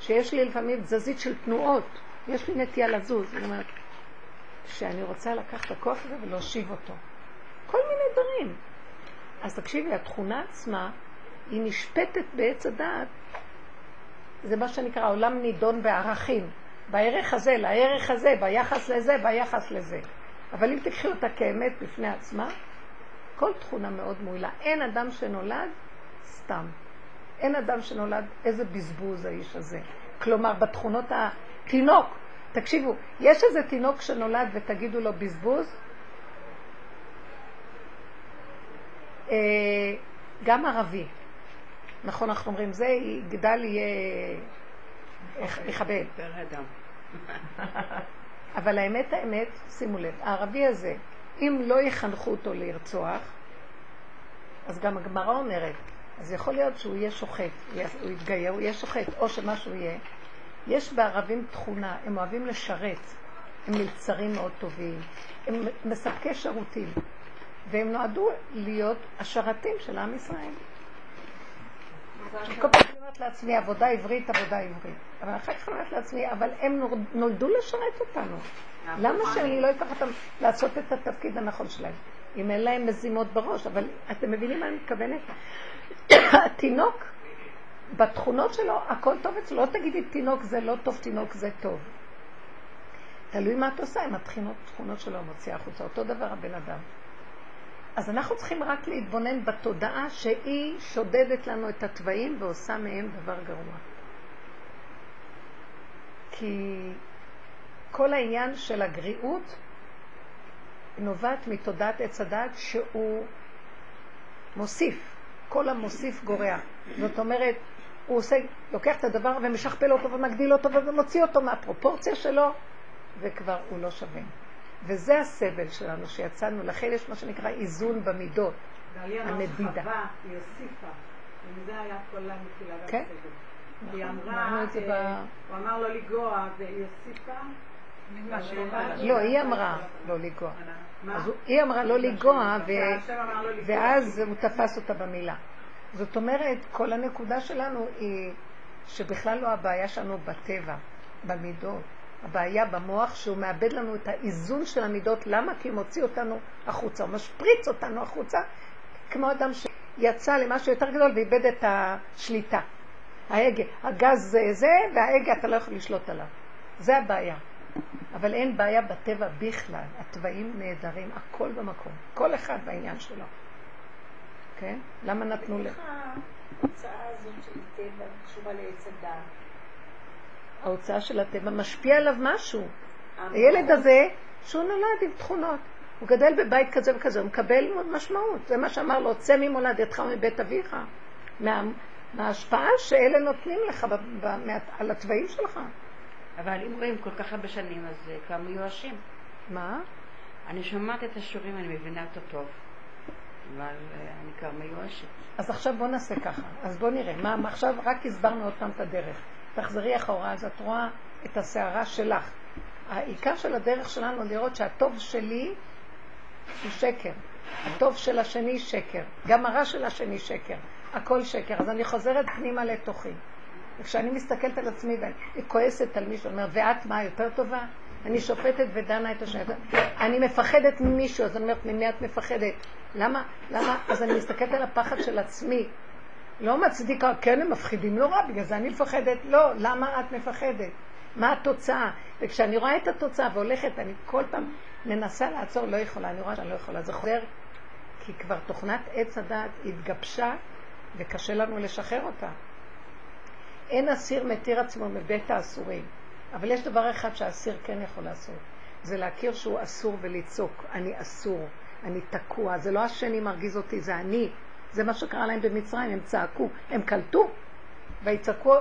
שיש לי לפעמים תזזית של תנועות, יש לי נטייה לזוז, אני אומרת, שאני רוצה לקחת את הכוח הזה ולהושיב אותו. כל מיני דברים. אז תקשיבי, התכונה עצמה, היא נשפטת בעץ הדעת, זה מה שנקרא עולם נידון בערכים. בערך הזה, לערך הזה, ביחס לזה, ביחס לזה. אבל אם תקחי אותה כאמת בפני עצמה, כל תכונה מאוד מועילה. אין אדם שנולד סתם. אין אדם שנולד, איזה בזבוז האיש הזה. כלומר, בתכונות התינוק, תקשיבו, יש איזה תינוק שנולד ותגידו לו בזבוז? אה, גם ערבי. נכון, אנחנו אומרים, זה יגדל יהיה... יכבד. אבל האמת, האמת, שימו לב, הערבי הזה, אם לא יחנכו אותו לרצוח, אז גם הגמרא אומרת, אז יכול להיות שהוא יהיה שוחט, הוא יתגייר, הוא יהיה שוחט, או שמשהו יהיה. יש בערבים תכונה, הם אוהבים לשרת, הם מלצרים מאוד טובים, הם מספקי שירותים, והם נועדו להיות השרתים של עם ישראל. כל פעם אני אומרת לעצמי, עבודה עברית, עבודה עברית. אבל אחר כך אני אומרת לעצמי, אבל הם נולדו לשרת אותנו. למה שאני לא אקח אותם לעשות את התפקיד הנכון שלהם? אם אין להם מזימות בראש, אבל אתם מבינים מה אני מתכוונת? התינוק, בתכונות שלו, הכל טוב אצלו. לא תגידי תינוק זה לא טוב, תינוק זה טוב. תלוי מה את עושה עם התכונות שלו, מוציאה החוצה. אותו דבר הבן אדם. אז אנחנו צריכים רק להתבונן בתודעה שהיא שודדת לנו את התוואים ועושה מהם דבר גרוע. כי כל העניין של הגריעות נובעת מתודעת עץ הדת שהוא מוסיף. כל המוסיף גורע. זאת אומרת, הוא עושה, לוקח את הדבר ומשכפל אותו ומגדיל אותו ומוציא אותו מהפרופורציה שלו, וכבר הוא לא שווה. וזה הסבל שלנו שיצאנו, לכן יש מה שנקרא איזון במידות, המדידה.
היא הוסיפה, וזה היה כל הנפילה
כן.
היא אמרה, אה, הוא אמר לא לגוע, והיא הוסיפה.
לא, היא אמרה לא לגוע. אז היא אמרה לא לגוע, ואז הוא תפס אותה במילה. זאת אומרת, כל הנקודה שלנו היא שבכלל לא הבעיה שלנו בטבע, במידות. הבעיה במוח שהוא מאבד לנו את האיזון של המידות. למה? כי הוא מוציא אותנו החוצה, הוא משפריץ אותנו החוצה, כמו אדם שיצא למשהו יותר גדול ואיבד את השליטה. ההגה, הגז זה זה, וההגה אתה לא יכול לשלוט עליו. זה הבעיה. אבל אין בעיה בטבע בכלל. התוואים נהדרים, הכל במקום. כל אחד בעניין שלו. כן? למה נתנו ל...
איך ההוצאה הזאת של טבע קשורה לעץ הדת?
ההוצאה של הטבע משפיע עליו משהו. הילד הזה, שהוא נולד עם תכונות. הוא גדל בבית כזה וכזה, הוא מקבל משמעות. זה מה שאמר לו, צא ממולדתך ומבית אביך. מה, מההשפעה שאלה נותנים לך ב, ב, מה, על התוואים שלך.
אבל אם רואים כל כך הרבה שנים, אז כבר מיואשים.
מה?
אני שומעת את השיעורים, אני מבינה אותו טוב. אבל אני כבר מיואשת.
אז עכשיו בוא נעשה ככה. אז בוא נראה. מה, עכשיו רק הסברנו עוד פעם את הדרך. תחזרי אחורה, אז את רואה את הסערה שלך. העיקר של הדרך שלנו לראות שהטוב שלי הוא שקר. הטוב של השני שקר. גם הרע של השני שקר. הכל שקר. אז אני חוזרת פנימה לתוכי. וכשאני מסתכלת על עצמי ואני כועסת על מישהו, אני אומרת, ואת מה, יותר טובה? אני שופטת ודנה את השני. אני מפחדת ממישהו, אז אני אומרת, ממי את מפחדת? למה? למה? אז אני מסתכלת על הפחד של עצמי. לא מצדיקה, כן, הם מפחידים נורא, בגלל זה אני מפחדת. לא, למה את מפחדת? מה התוצאה? וכשאני רואה את התוצאה והולכת, אני כל פעם מנסה לעצור, לא יכולה, אני רואה שאני לא יכולה. זה חוזר, כי כבר תוכנת עץ הדעת התגבשה, וקשה לנו לשחרר אותה. אין אסיר מתיר עצמו מבית האסורים, אבל יש דבר אחד שהאסיר כן יכול לעשות, זה להכיר שהוא אסור ולצעוק, אני אסור, אני תקוע, זה לא השני מרגיז אותי, זה אני. זה מה שקרה להם במצרים, הם צעקו, הם קלטו, ויצעקו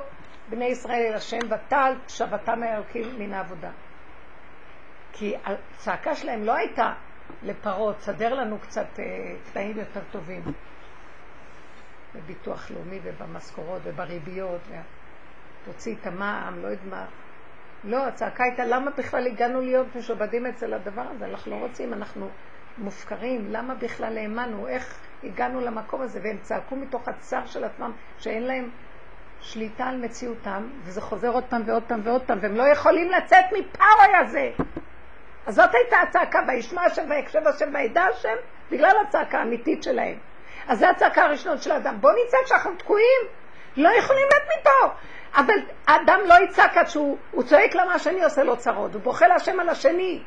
בני ישראל אל השם וטל שבתם האלוקים מן העבודה. כי הצעקה שלהם לא הייתה לפרות, סדר לנו קצת אה, תנאים יותר טובים. בביטוח לאומי ובמשכורות ובריביות, תוציא את המע"מ, לא יודע מה. לא, הצעקה הייתה למה בכלל הגענו להיות משועבדים אצל הדבר הזה, אנחנו לא רוצים, אנחנו מופקרים, למה בכלל האמנו, איך הגענו למקום הזה, והם צעקו מתוך הצער של עצמם, שאין להם שליטה על מציאותם, וזה חוזר עוד פעם ועוד פעם ועוד פעם, והם לא יכולים לצאת מפאווי הזה. אז זאת הייתה הצעקה, וישמע השם ויקשב השם וידע השם, בגלל הצעקה האמיתית שלהם. אז זו הצעקה הראשונה של האדם. בוא נצעק שאנחנו תקועים, לא יכולים לת מפה. אבל האדם לא יצעק עד שהוא צועק למה השני עושה לו צרות, הוא בוכה להשם על השני.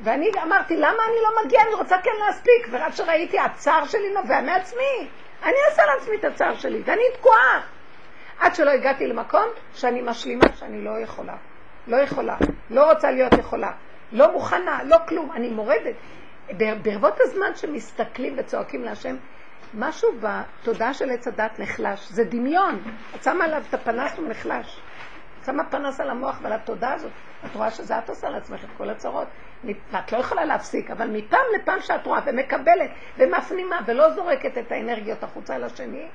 ואני אמרתי, למה אני לא מגיעה? אני רוצה כן להספיק. ורק שראיתי, הצער שלי נובע מעצמי. אני אעשה לעצמי את הצער שלי, ואני תקועה. עד שלא הגעתי למקום שאני משלימה שאני לא יכולה. לא יכולה. לא רוצה להיות יכולה. לא מוכנה, לא כלום. אני מורדת. ברבות הזמן שמסתכלים וצועקים להשם, משהו בתודעה של עץ הדת נחלש. זה דמיון. את שמה עליו את הפנס, הוא נחלש. שמה פנס על המוח ועל התודעה הזאת. את רואה שזה את עושה לעצמך את כל הצרות. ואת לא יכולה להפסיק, אבל מפעם לפעם שאת רואה ומקבלת ומפנימה ולא זורקת את האנרגיות החוצה לשני,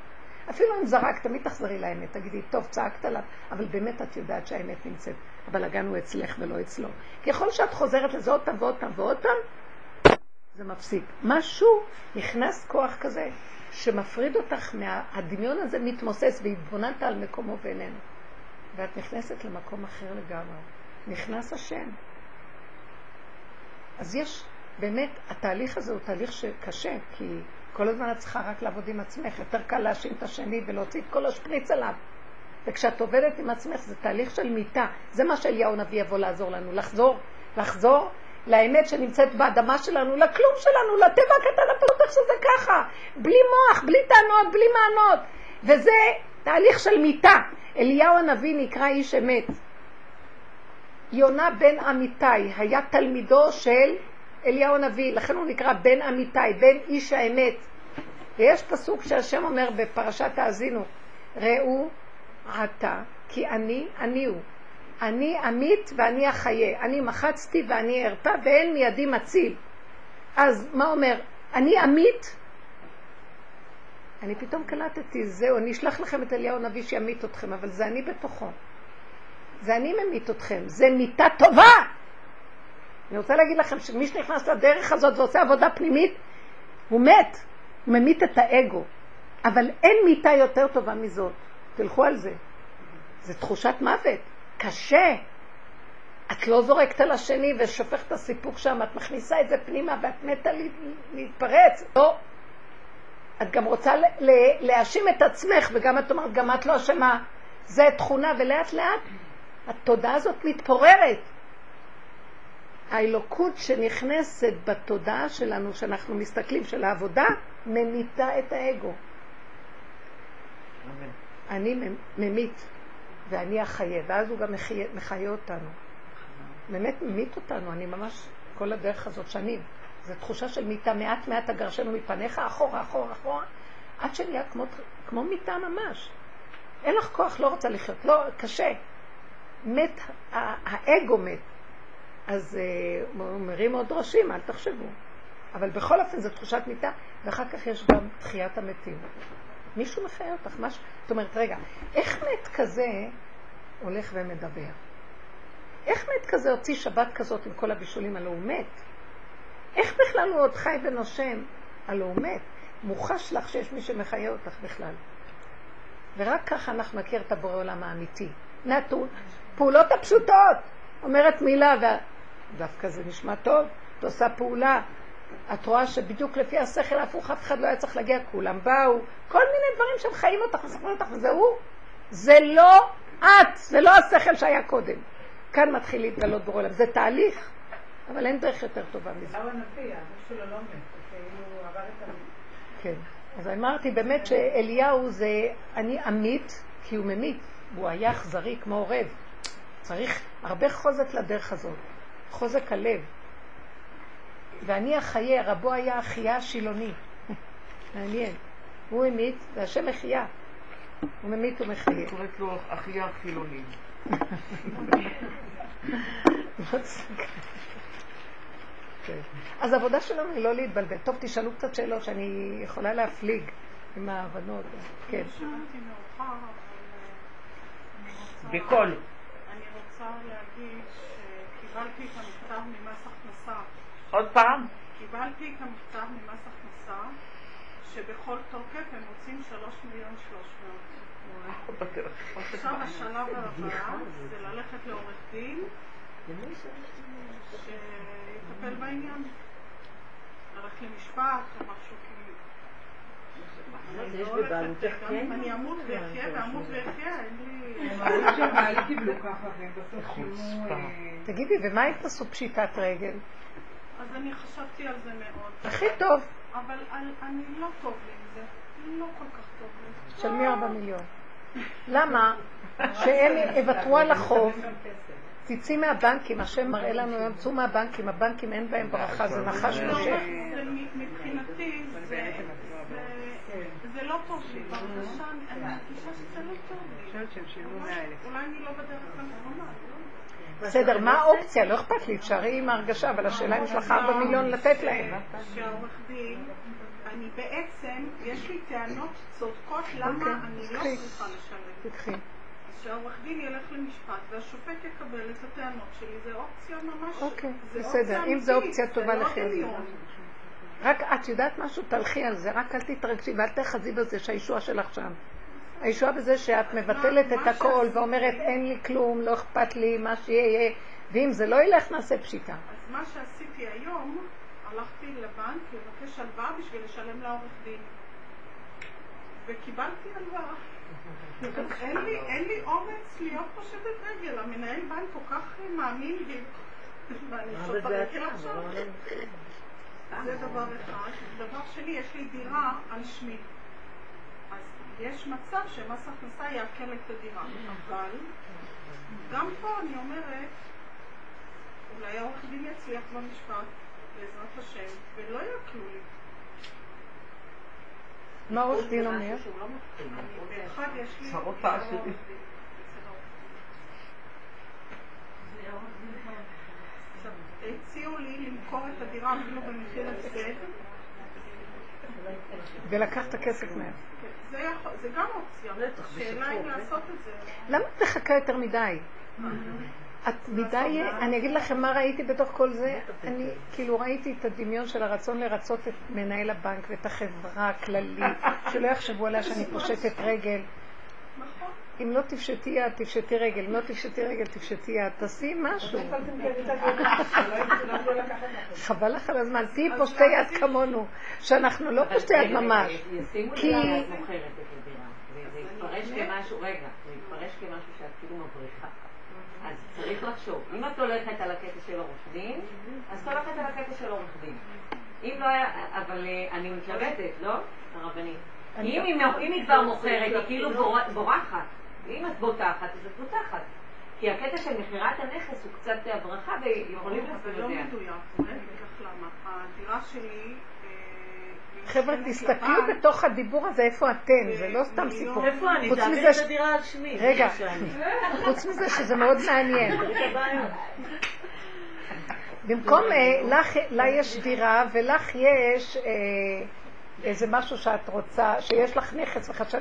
אפילו אם זרקת, תמיד תחזרי לאמת. תגידי, טוב, צעקת עליו, אבל באמת את יודעת שהאמת נמצאת. הבלאגן הוא אצלך ולא אצלו. ככל שאת חוזרת לזה עוד פעם ועוד פעם ועוד פעם, זה מפסיק. משהו, נכנס כוח כזה, שמפריד אותך מהדמיון הזה מתמוסס והתבוננת על מקומו ואיננו. ואת נכנסת למקום אחר לגמרי. נכנס השם. אז יש, באמת, התהליך הזה הוא תהליך שקשה, כי כל הזמן את צריכה רק לעבוד עם עצמך. יותר קל להאשים את השני ולהוציא את כל השפריץ עליו. וכשאת עובדת עם עצמך זה תהליך של מיטה. זה מה שאליהו הנביא יבוא לעזור לנו. לחזור, לחזור לאמת שנמצאת באדמה שלנו, לכלום שלנו, לטבע הקטן הפתוח שזה ככה. בלי מוח, בלי טענות, בלי מענות. וזה תהליך של מיטה. אליהו הנביא נקרא איש אמת. יונה בן אמיתי היה תלמידו של אליהו הנביא, לכן הוא נקרא בן אמיתי, בן איש האמת. ויש פסוק שהשם אומר בפרשת האזינו, ראו עתה כי אני, אני הוא. אני אמית ואני אחיה, אני מחצתי ואני ארפא ואין מידי מציל. אז מה אומר? אני אמית אני פתאום קלטתי, זהו, אני אשלח לכם את אליהו הנביא שימית אתכם, אבל זה אני בתוכו. זה אני ממית אתכם, זה מיתה טובה! אני רוצה להגיד לכם שמי שנכנס לדרך הזאת ועושה עבודה פנימית, הוא מת, הוא ממית את האגו. אבל אין מיתה יותר טובה מזאת. תלכו על זה. זה תחושת מוות. קשה. את לא זורקת על השני ושופכת את הסיפוק שם, את מכניסה את זה פנימה ואת מתה להתפרץ. לא. את גם רוצה להאשים את עצמך, וגם את אומרת, גם את לא אשמה. זה תכונה, ולאט לאט התודעה הזאת מתפוררת. האלוקות שנכנסת בתודעה שלנו, שאנחנו מסתכלים, של העבודה, ממיתה את האגו. אני ממית, ואני אחיה, ואז הוא גם מחיה, אותנו. באמת ממית אותנו, אני ממש, כל הדרך הזאת שנים. זו תחושה של מיטה, מעט מעט אגרשנו מפניך, אחורה, אחורה, אחורה, עד שנהיה כמו, כמו מיטה ממש. אין לך כוח, לא רוצה לחיות, לא, קשה. מת, האגו מת. אז uh, הוא מרים עוד ראשים, אל תחשבו. אבל בכל אופן זו תחושת מיטה, ואחר כך יש גם תחיית המתים. מישהו מחיה אותך, משהו. זאת אומרת, רגע, איך מת כזה הולך ומדבר? איך מת כזה הוציא שבת כזאת עם כל הבישולים? הלוא הוא מת. איך בכלל הוא עוד חי ונושם? הלוא הוא מת. מוחש לך שיש מי שמחיה אותך בכלל. ורק ככה אנחנו נכיר את הבורא עולם האמיתי. נתון. פעולות הפשוטות. אומרת מילה, ודווקא זה נשמע טוב, את עושה פעולה. את רואה שבדיוק לפי השכל ההפוך אף אחד לא היה צריך להגיע, כולם באו, כל מיני דברים שהם חיים אותך מספרים אותך, וזה הוא. זה לא את, זה לא השכל שהיה קודם. כאן מתחיל להתגלות בורא עולם. זה תהליך. אבל אין דרך יותר טובה מזה.
לא כאילו.
כן. אז אמרתי באמת שאליהו זה, אני אמית, כי הוא ממית, הוא היה אכזרי כמו עורב. צריך הרבה חוזק לדרך הזאת, חוזק הלב. ואני אחיה, רבו היה אחיה השילוני. מעניין. הוא המית, והשם מחיה. הוא ממית ומחיה.
קוראת לו אחיה החילוני.
אז העבודה שלנו היא לא להתבלבל. טוב, תשאלו קצת שאלות שאני יכולה להפליג עם ההבנות. כן.
בקול.
אני רוצה להגיד שקיבלתי את המכתב ממס הכנסה.
עוד פעם?
קיבלתי את המכתב ממס הכנסה שבכל תוקף הם רוצים שלוש מיליון שלוש מאות. עכשיו השלב הבא זה ללכת לעורך דין שיטפל בעניין. ללכת למשפט או משהו כאילו. אני אמות ואחיה ואמות ואחיה, אין לי...
תגידי, ומה אם תעשו פשיטת רגל?
אז אני חשבתי על זה מאוד.
הכי טוב.
אבל אני לא טוב לי עם זה. לא כל כך טוב לי.
של מי ארבע מיליון? למה? שהם יוותרו על החוב, תצאי מהבנקים, השם מראה לנו היום, צאו מהבנקים, הבנקים אין בהם ברכה, זה נחש
לא,
מושך.
זה מ- מבחינתי, זה לא טוב לי. בהרגשה, אני מרגישה שזה לא טוב לי. אולי אני לא בדרך הנכונה.
בסדר, מה האופציה? לא אכפת לי, תשארי עם ההרגשה, אבל השאלה אם יש לך ארבע מיליון לתת להם.
שהעורך דין, אני בעצם, יש לי טענות צודקות למה
אוקיי,
אני לא. צריכה לשלם.
תקחי.
שהעורך דין ילך למשפט והשופט יקבל את הטענות שלי, זה אופציה ממש...
אוקיי,
זה
בסדר. אם זו אופציה טובה
זה לא
לחיות. רק את יודעת משהו, תלכי על זה, רק אל תתרגשי ואל תחזי בזה שהישועה שלך שם. הישועה בזה שאת מבטלת את הכל ואומרת אין לי כלום, לא אכפת לי, מה שיהיה יהיה, ואם זה לא ילך נעשה פשיטה.
אז מה שעשיתי היום, הלכתי לבנק לבקש הלוואה בשביל לשלם לעורך דין. וקיבלתי הלוואה. אין לי, אין לי אומץ להיות פושטת רגל, המנהל בנק כל כך מאמין בי. ואני ברגיל עכשיו. זה דבר אחד. דבר שני, יש לי דירה על שמי. אז יש מצב שמס הכנסה יעקל את הדירה. אבל גם פה אני אומרת, אולי העורך דין יצליח במשפט, בעזרת השם, ולא יעקלו לי.
מה עורך דין אומר?
אני באחד יש לי...
צרות
לא
העשירים.
עורך דין, בסדר. עכשיו, הציעו לי למכור את הדירה אפילו במחיר הפסד.
ולקח את הכסף מהם.
זה יכול- זה גם אופציה. השאלה אם לעשות את זה.
למה את מחכה יותר מדי? את מדי, אני אגיד לכם מה ראיתי בתוך כל זה, אני כאילו ראיתי את הדמיון של הרצון לרצות את מנהל הבנק ואת החברה הכללית, שלא יחשבו עליה שאני פושטת רגל. אם לא תפשטי יד, תפשטי רגל, אם לא תפשטי רגל, תפשטי יד, תעשי משהו. חבל לך על הזמן, תהיי פושטי יד כמונו, שאנחנו לא פושטי יד ממש.
ישימו
כי-
וזה יתפרש כמשהו, רגע, זה יתפרש כמשהו שאת כאילו מבריחה. אז צריך לחשוב, אם את הולכת על הקטע של עורך דין, אז את הולכת על הקטע של עורך דין. אם לא היה, אבל אה, אני מתלבטת, לא? הרבנית. אם היא כבר מוכרת, היא כאילו בור- בורחת. ואם את בוטחת, אז את בוטחת. כי הקטע של מכירת הנכס הוא קצת הברחה, ויכולים לשים
לא
את זה.
מדויק. אני אגיד לך למה. הדירה שלי... אה,
חבר'ה, תסתכלו. בתוך הדיבור הזה איפה אתם, זה לא סתם סיפור.
איפה אני?
מזה
את הדירה על שמי.
רגע. חוץ מזה שזה מאוד מעניין. במקום, אה, לה יש דירה ולך יש אה, איזה משהו שאת רוצה, שיש לך נכס וחשב,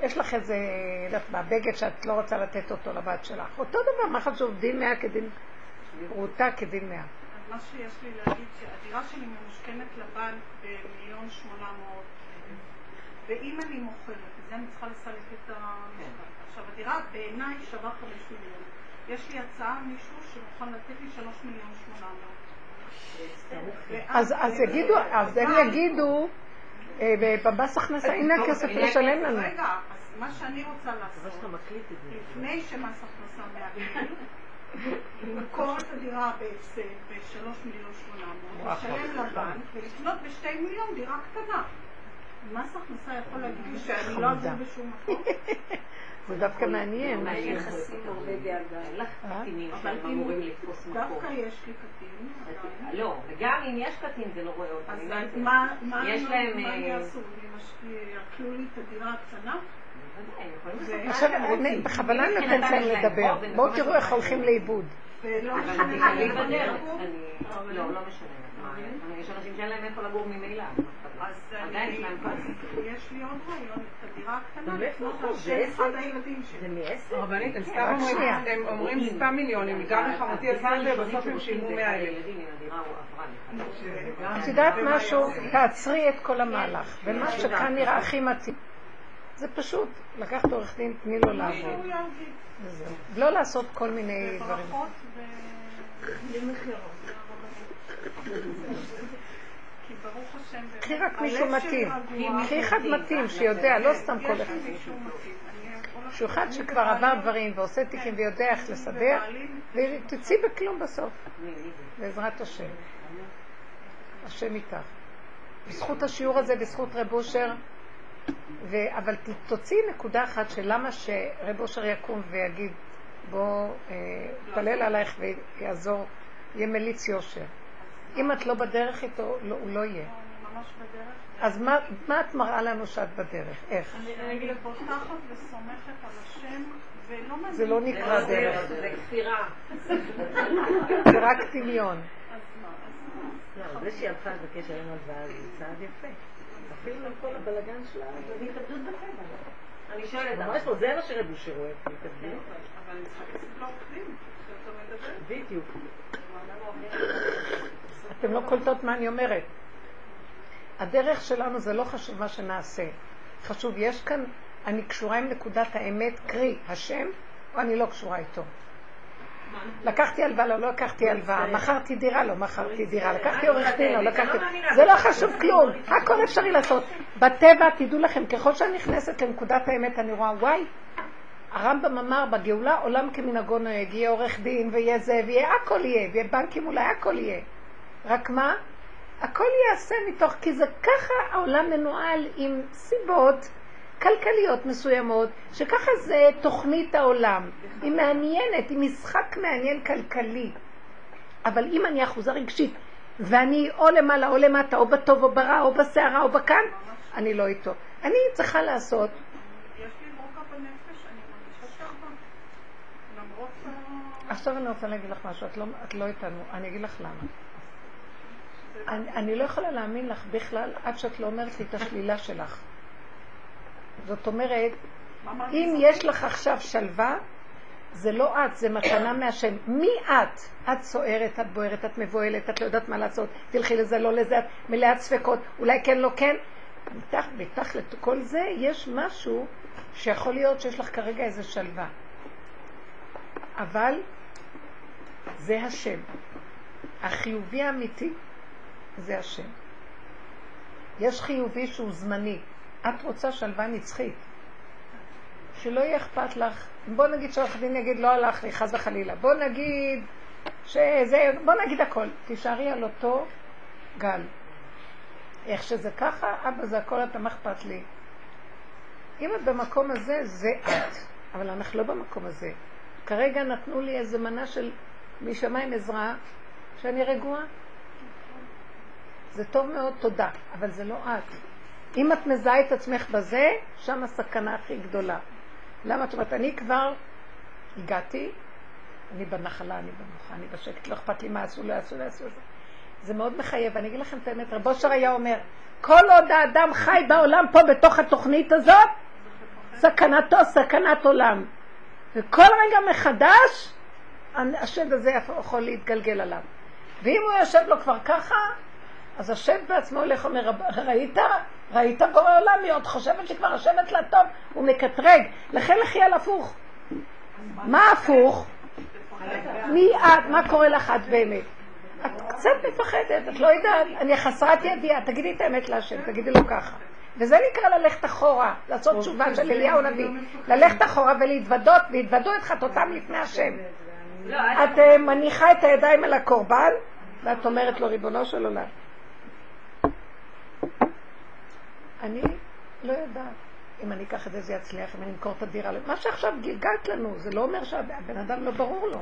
יש לך איזה, יודעת מה, בגד שאת לא רוצה לתת אותו לבת שלך. אותו דבר, מה חשוב, דין מאה כדין פרוטה כדין מאה.
אז מה שיש לי להגיד, שהדירה שלי ממושכנת לבנק במיליון שמונה מאות, ואם אני מוכרת, אז אני צריכה לסלק את המשפט. עכשיו, הדירה בעיניי שווה חמש מיליון. יש לי הצעה, מישהו שמוכן לתת לי שלוש מיליון שמונה מאות.
אז, אז יגידו, אז הם יגידו, אה, במס הכנסה, הנה הכסף לשלם לנו.
רגע, אז מה שאני רוצה לעשות. לפני שמס הכנסה מעקל, למכור את הדירה בהפסד בשלוש מיליון שמונה מאות, לשלם לבנק ולקנות בשתי מיליון דירה קטנה. מס הכנסה יכול להגיד לי שאני לא אגור בשום מקום.
זה דווקא מעניין.
מעניין יחסים נורבגיה אין לך
אה?
שהם אמורים לתפוס מקום.
דווקא יש לי קטין, עדיין.
לא, וגם אם יש קטין זה לא רואה אותם.
אז
לא.
מה מה
יש
הם- מה
אה,
יעשו? יעקלו לי את הדירה הקטנה?
מה
עכשיו, אני. בכוונה נותנת להם
יש
לדבר. בואו תראו איך
מה
הולכים לאיבוד.
אבל
משנה מה
לא, לא משנה. מה, יש אנשים שאין להם איפה לגור ממילא.
אז
עדיין יש להם כסף.
יש לי עוד רעיון, לקנות
החוב?
על
זה
שם? אחד הילדים
הם סתם
רק
אומרים, סתם מיליונים, גם לחמותי עשה את זה, בסוף הם שילמו 100 אלף.
את יודעת משהו? תעצרי את כל המהלך. ומה שכאן נראה הכי מתאים. זה פשוט לקחת עורך דין, תני לו לעבוד. לא לעשות כל מיני דברים.
ברוך השם,
קחי רק מישהו מתאים. קחי אחד מתאים שיודע, לא סתם כל אחד. שהוא אחד שכבר עבר דברים ועושה תיקים ויודע איך לסדר, ותצאי בכלום בסוף, בעזרת השם. השם איתך. בזכות השיעור הזה, בזכות רב אושר, ו... אבל תוציאי נקודה אחת של למה שרב אושר יקום ויגיד בוא אה, עלייך ויעזור, יהיה מליץ יושר. אם את לא בדרך איתו, לא, הוא לא יהיה.
ממש בדרך.
אז מה, מה את מראה לנו שאת בדרך? איך?
אני פותחת וסומכת על השם, ולא מבין.
זה לא נקרא דרך.
זה כפירה.
זה רק דמיון.
אז מה, אז
לא, זה שהיא הלכה לבקש היום הלוואה זה צעד יפה. אפילו עם כל הבלגן שלה, זה התאבדות בחדר.
אני שואלת,
ממש לא, זה מה שרואה, התאבדות.
אבל אני צריכה שאתה מדבר.
בדיוק.
אתם לא קולטות מה אני אומרת. הדרך שלנו זה לא חשוב מה שנעשה. חשוב, יש כאן, אני קשורה עם נקודת האמת, קרי, השם, או אני לא קשורה איתו. לקחתי הלוואה, לא, לא לקחתי הלוואה, מכרתי דירה, לא מכרתי דירה, לקחתי עורך דין, לא לקחתי... זה לא חשוב כלום, הכל אפשרי לעשות. בטבע, תדעו לכם, ככל שאני נכנסת לנקודת האמת, אני רואה, וואי, הרמב"ם אמר, בגאולה עולם כמנהגו נוהג, יהיה עורך דין, ויהיה זה, ויהיה הכל יהיה, ויהיה בנקים אולי הכל יהיה. רק מה? הכל ייעשה מתוך, כי זה ככה העולם מנוהל עם סיבות כלכליות מסוימות, שככה זה תוכנית העולם. היא מעניינת, היא משחק מעניין כלכלי. אבל אם אני אחוזה רגשית, ואני או למעלה או למטה, או בטוב או ברע, או בסערה או בכאן, אני לא איתו. אני צריכה לעשות. עכשיו אני רוצה להגיד לך משהו, את לא, את לא איתנו, אני אגיד לך למה. אני, אני לא יכולה להאמין לך בכלל עד שאת לא אומרת לי את השלילה שלך. זאת אומרת, אם יש לך עכשיו שלווה, זה לא את, זה מתנה מהשם. מי את? את סוערת, את בוערת, את מבוהלת, את לא יודעת מה לעשות, תלכי לזה, לא לזה, את מלאת ספקות, אולי כן, לא כן. מתח, מתח לכל זה יש משהו שיכול להיות שיש לך כרגע איזה שלווה. אבל זה השם. החיובי האמיתי זה השם. יש חיובי שהוא זמני. את רוצה שלווה נצחית. שלא יהיה אכפת לך. בוא נגיד שעורך דין יגיד לא הלך לי, חס וחלילה. בוא נגיד שזה, בוא נגיד הכל. תישארי על אותו גל. איך שזה ככה, אבא זה הכל, אתה מה אכפת לי? אם את במקום הזה, זה את. אבל אנחנו לא במקום הזה. כרגע נתנו לי איזה מנה של משמיים עזרה, שאני רגועה. זה טוב מאוד, תודה, אבל זה לא את. אם את מזהה את עצמך בזה, שם הסכנה הכי גדולה. למה את אומרת, אני כבר הגעתי, אני בנחלה, אני במוחה, אני בשקט, לא אכפת לי מה עשו, לא עשו, לא עשו. זה מאוד מחייב. אני אגיד לכם את האמת, רבו שר היה אומר, כל עוד האדם חי בעולם פה בתוך התוכנית הזאת, סכנתו סכנת עולם. וכל רגע מחדש, השד הזה יכול להתגלגל עליו. ואם הוא יושב לו כבר ככה, אז השם בעצמו הולך ואומר, ראית? ראית בורא עולם, היא עוד חושבת שכבר השבת לה טוב, הוא מקטרג, לכן לכי על הפוך. מה הפוך? מי את? מה קורה לך את באמת? את קצת מפחדת, את לא יודעת, אני חסרת ידיעה, תגידי את האמת להשם, תגידי לו ככה. וזה נקרא ללכת אחורה, לעשות תשובה של אליהו הנביא. ללכת אחורה ולהתוודות, והתוודו את חטאותם לפני השם. את אה, מניחה את הידיים על הקורבן, ואת אומרת לו, ריבונו של עולם, אני לא יודעת אם אני אקח את זה, זה יצליח, אם אני אמכור את הדירה. מה שעכשיו גלגלת לנו, זה לא אומר שהבן אדם לא ברור לו.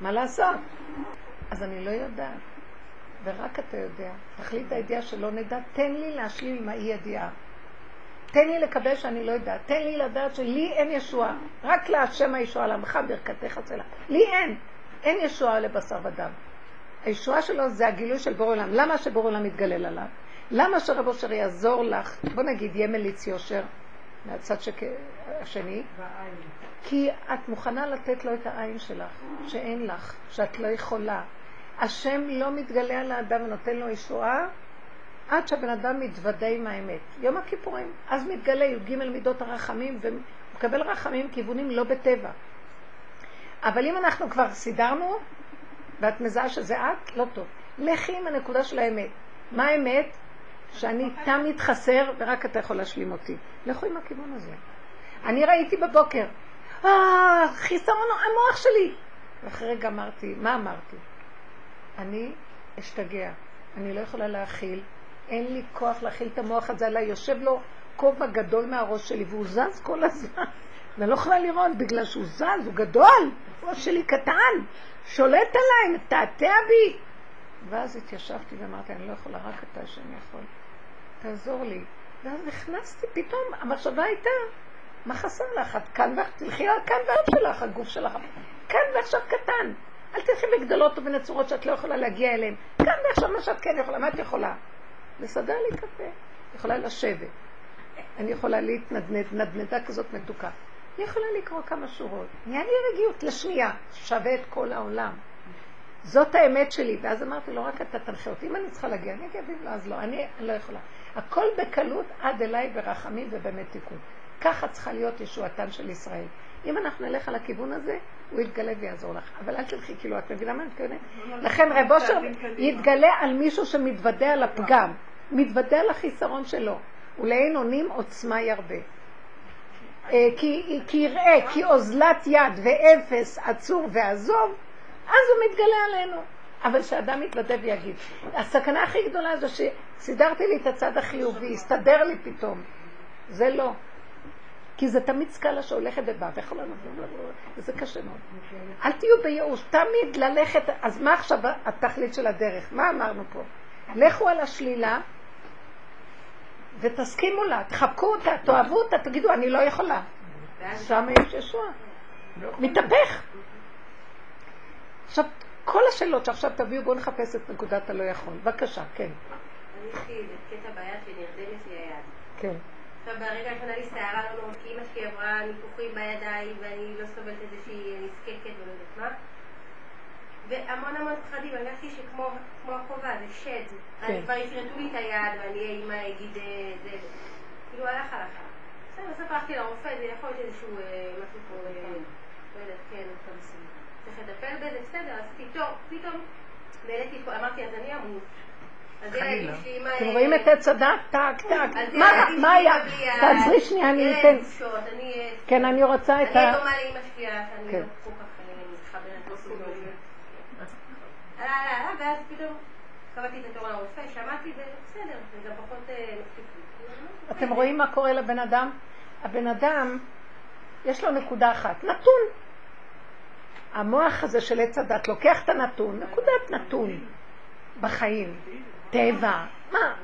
מה לעשות? אז אני לא יודעת. ורק אתה יודע. תכלית הידיעה שלא נדע, תן לי להשלים עם האי ידיעה. תן לי לקבל שאני לא יודעת. תן לי לדעת שלי אין ישועה. רק להשם הישועה, לעמך ברכתך צלה. לי אין. אין ישועה לבשר ודם. הישועה שלו זה הגילוי של בור עולם. למה שבור עולם יתגלל עליו? למה שרב אושר יעזור לך, בוא נגיד, יהיה מליץ יושר מהצד שק... השני? כי את מוכנה לתת לו את העין שלך, שאין לך, שאת לא יכולה. השם לא מתגלה על האדם ונותן לו ישועה עד שהבן אדם מתוודה עם האמת. יום הכיפורים, אז מתגלה י"ג מידות הרחמים ומקבל רחמים כיוונים לא בטבע. אבל אם אנחנו כבר סידרנו, ואת מזהה שזה את, לא טוב. לכי עם הנקודה של האמת. מה האמת? שאני תמיד חסר ורק אתה יכול להשלים אותי. לכו עם הכיוון הזה. אני ראיתי בבוקר, אה, חיסרון המוח שלי. ואחרי רגע אמרתי, מה אמרתי? אני אשתגע. אני לא יכולה להכיל, אין לי כוח להכיל את המוח הזה עליי, יושב לו כובע גדול מהראש שלי והוא זז כל הזמן. ואני לא יכולה לראות בגלל שהוא זז, הוא גדול, ראש שלי קטן, שולט עליי, מתעתע בי. ואז התיישבתי ואמרתי, אני לא יכולה, רק אתה שאני יכול. תעזור לי. ואז נכנסתי, פתאום המחשבה הייתה, מה חסר לך? את כאן ועכשיו, תלכי על כאן ועכשיו שלך, הגוף שלך. כאן ועכשיו קטן. אל תלכי בגדולות ובנצורות שאת לא יכולה להגיע אליהן. כאן ועכשיו מה שאת כן יכולה, מה את יכולה? לסדר לי קפה. יכולה לשבת. אני יכולה להתנדנד, נדנדה כזאת מתוקה. אני יכולה לקרוא כמה שורות. נהיה לי רגיעות לשנייה, שווה את כל העולם. זאת האמת שלי. ואז אמרתי לו, רק אתה תנחה אותי. אם אני צריכה להגיע, אני ואם לא, אז לא. אני לא יכולה. הכל בקלות עד אליי ברחמים ובאמת תיקון. ככה צריכה להיות ישועתן של ישראל. אם אנחנו נלך על הכיוון הזה, הוא יתגלה ויעזור לך. אבל אל תלכי, כאילו, את מבינה מה אני מתכוונת? לכן רב אושר יתגלה על מישהו שמתוודה על הפגם, מתוודה על החיסרון שלו. ולאין אונים עוצמה ירבה. אה, כי יראה, כי אוזלת יד ואפס עצור ועזוב, אז הוא מתגלה עלינו. אבל שאדם יתוודה ויגיד. הסכנה הכי גדולה זה שסידרתי לי את הצד החיובי, הסתדר לי פתאום. זה לא. כי זה תמיד סקאלה שהולכת ובאה, ויכול לענות, וזה קשה מאוד. אל תהיו בייאוש, תמיד ללכת, אז מה עכשיו התכלית של הדרך? מה אמרנו פה? לכו על השלילה ותסכימו לה, תחבקו אותה, תאהבו אותה, תגידו, אני לא יכולה. שם יש ישוע. מתהפך. עכשיו, כל השאלות שעכשיו תביאו, בואו נחפש את נקודת הלא יכול. בבקשה, כן.
אני יש לי קטע ביד שנרדמת לי היד.
כן.
עכשיו ברגע הראשון היה לי שערה לא נורא, כי אמא שלי עברה ניתוחים בידיים ואני לא סובלת את זה שהיא נזקקת ולא יודעת מה. והמון המון פחדים, הרגשתי שכמו הכובע זה שד.
כן.
אני כבר יפרטו לי את היד ואני אמא אגיד אה, זה, כאילו הלך הלך. בסדר, בסוף הלכתי לרופא, זה יכול להיות איזשהו אה, משהו פה, אה, לא יודעת, כן, צריך לטפל בזה, בסדר, עשיתי תור, פתאום נהניתי, אמרתי אז אני אמות. אז אמא...
אתם רואים את עץ הדת? טק, טק.
אז
מה- היה? תעצרי שנייה, אני אתן.
אני... אה,
כן, אני רוצה את
אני
ה...
דומה לאמא שלי, שאני
כן.
לא כל כך אה, מתחברת. עלה, עלה, עלה, ואז פתאום קבעתי את התור לרופא, שמעתי, ובסדר, זה גם פחות אה.
אתם רואים מה קורה לבן אדם? הבן אדם, יש לו נקודה אחת, נתון. המוח הזה של עץ הדעת לוקח את הנתון, נקודת נתון בחיים, טבע, מה?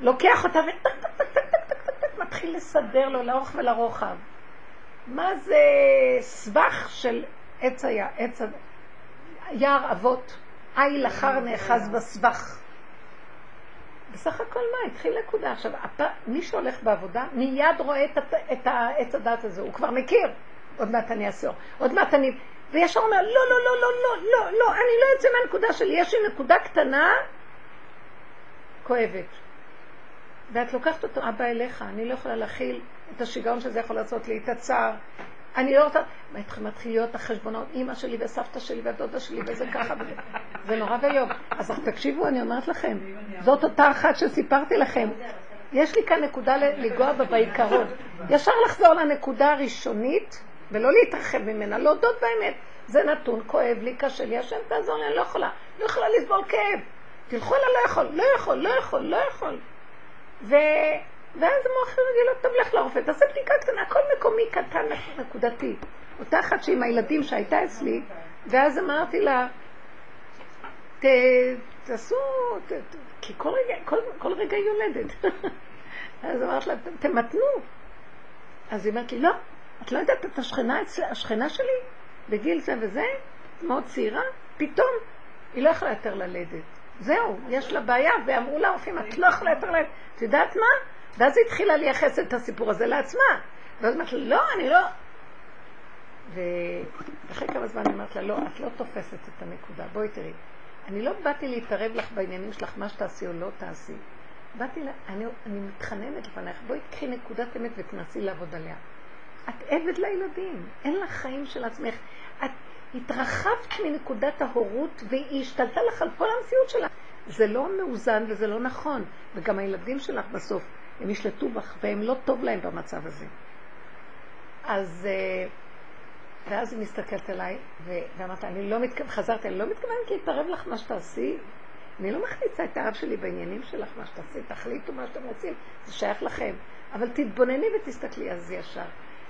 לוקח אותה וטק טק טק טק טק טק טק טק מתחיל לסדר לו לאורך ולרוחב. מה זה סבך של עץ עץ ה... יער אבות, איל אחר נאחז בסבך. בסך הכל מה? התחיל נקודה. עכשיו. מי שהולך בעבודה מיד רואה את, הת... את העץ הדת הזה, הוא כבר מכיר. עוד מעט אני אעשור, עוד מעט אני... וישר אומר, לא, לא, לא, לא, לא, לא, לא, אני לא יוצא מהנקודה שלי, יש לי נקודה קטנה כואבת. ואת לוקחת אותו, אבא אליך, אני לא יכולה להכיל את השיגעון שזה יכול לעשות לי, את הצער. אני לא רוצה, מתחיל להיות החשבונות, אימא שלי וסבתא שלי והדודה שלי וזה ככה, וזה, זה נורא ואיום. אז תקשיבו, אני אומרת לכם, זאת אותה אחת שסיפרתי לכם. יש לי כאן נקודה לנגוע בה בעיקרון. ישר לחזור לנקודה הראשונית ולא להתרחב ממנה, להודות באמת. זה נתון, כואב לי, קשה לי, השם תעזור לי, אני לא יכולה. לא יכולה לסבול כאב. תלכו אליי, לא יכול, לא יכול, לא יכול, לא יכול. ו... ואז המוח יגיד לו, טוב, לך לרופא, תעשה בדיקה קטנה, הכל מקומי קטן, נקודתי. אותה אחת שעם הילדים שהייתה אצלי, ואז אמרתי לה, ת, תעשו, ת, כי כל רגע, כל, כל רגע היא יולדת. אז אמרתי לה, תמתנו. אז היא אומרת לי, לא, את לא יודעת את השכנה, השכנה שלי, בגיל זה וזה, מאוד צעירה, פתאום היא לא יכולה יותר ללדת. זהו, יש לה בעיה, ואמרו לה רופאים, את לא יכולה יותר ללדת. את יודעת מה? ואז היא התחילה לייחס את הסיפור הזה לעצמה. ואז אמרתי לה, לא, אני לא... ואחרי כמה זמן אני אומרת לה, לא, את לא תופסת את הנקודה, בואי תראי. אני לא באתי להתערב לך בעניינים שלך, מה שתעשי או לא תעשי. באתי, לה, אני, אני מתחננת לפנייך, בואי תקחי נקודת אמת ותנסי לעבוד עליה. את עבד לילדים, אין לך חיים של עצמך. את התרחבת מנקודת ההורות והיא השתלטה לך על כל המציאות שלך. זה לא מאוזן וזה לא נכון. וגם הילדים שלך בסוף, הם ישלטו בך והם לא טוב להם במצב הזה. אז, ואז היא מסתכלת עליי ואמרת, אני לא מתכוונת, חזרתי, אני לא מתכוונת להתערב לך מה שתעשי. אני לא מכניסה את הרב שלי בעניינים שלך, מה שתעשי, תחליטו מה שאתם רוצים, זה שייך לכם. אבל תתבונני ותסתכלי, אז זה ישר.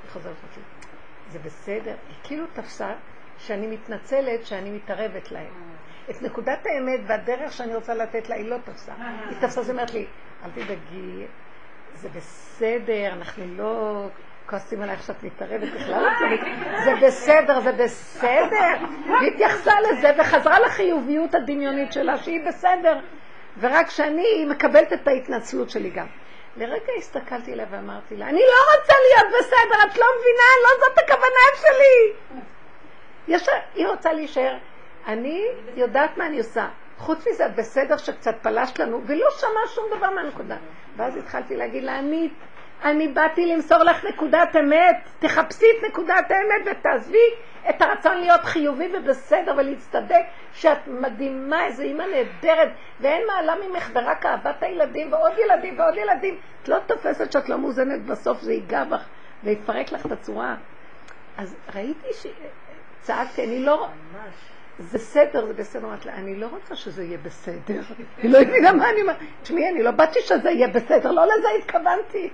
היא חוזרת אותי. זה בסדר, היא כאילו תפסה שאני מתנצלת שאני מתערבת להם. את נקודת האמת והדרך שאני רוצה לתת לה, היא לא תפסה. היא תפסה, זאת אומרת לי, אל תדאגי, זה בסדר, אנחנו לא כועסים עלייך שאת מתערבת בכלל, זה בסדר, זה בסדר. והיא התייחסה לזה וחזרה לחיוביות הדמיונית שלה, שהיא בסדר. ורק שאני מקבלת את ההתנצלות שלי גם. לרגע הסתכלתי עליה ואמרתי לה, אני לא רוצה להיות בסדר, את לא מבינה, לא זאת הכוונה שלי. יש, היא רוצה להישאר. אני יודעת מה אני עושה. חוץ מזה, את בסדר שקצת פלשת לנו, ולא שמע שום דבר מהנקודה. ואז התחלתי להגיד לה, אני, אני באתי למסור לך נקודת אמת, תחפשי את נקודת האמת ותעזבי את הרצון להיות חיובי ובסדר ולהצטדק, שאת מדהימה, איזו אימא נהדרת, ואין מעלה ממך ורק אהבת הילדים ועוד ילדים ועוד ילדים. את לא תופסת שאת לא מאוזנת בסוף, זה ייגע בך ויפרק לך את הצורה. אז ראיתי ש... צעקתי, אני לא... זה בסדר, זה בסדר. אמרתי לה, אני לא רוצה שזה יהיה בסדר. היא לא הבינה מה אני אומרת. תשמעי, אני לא באתי שזה יהיה בסדר, לא לזה התכוונתי.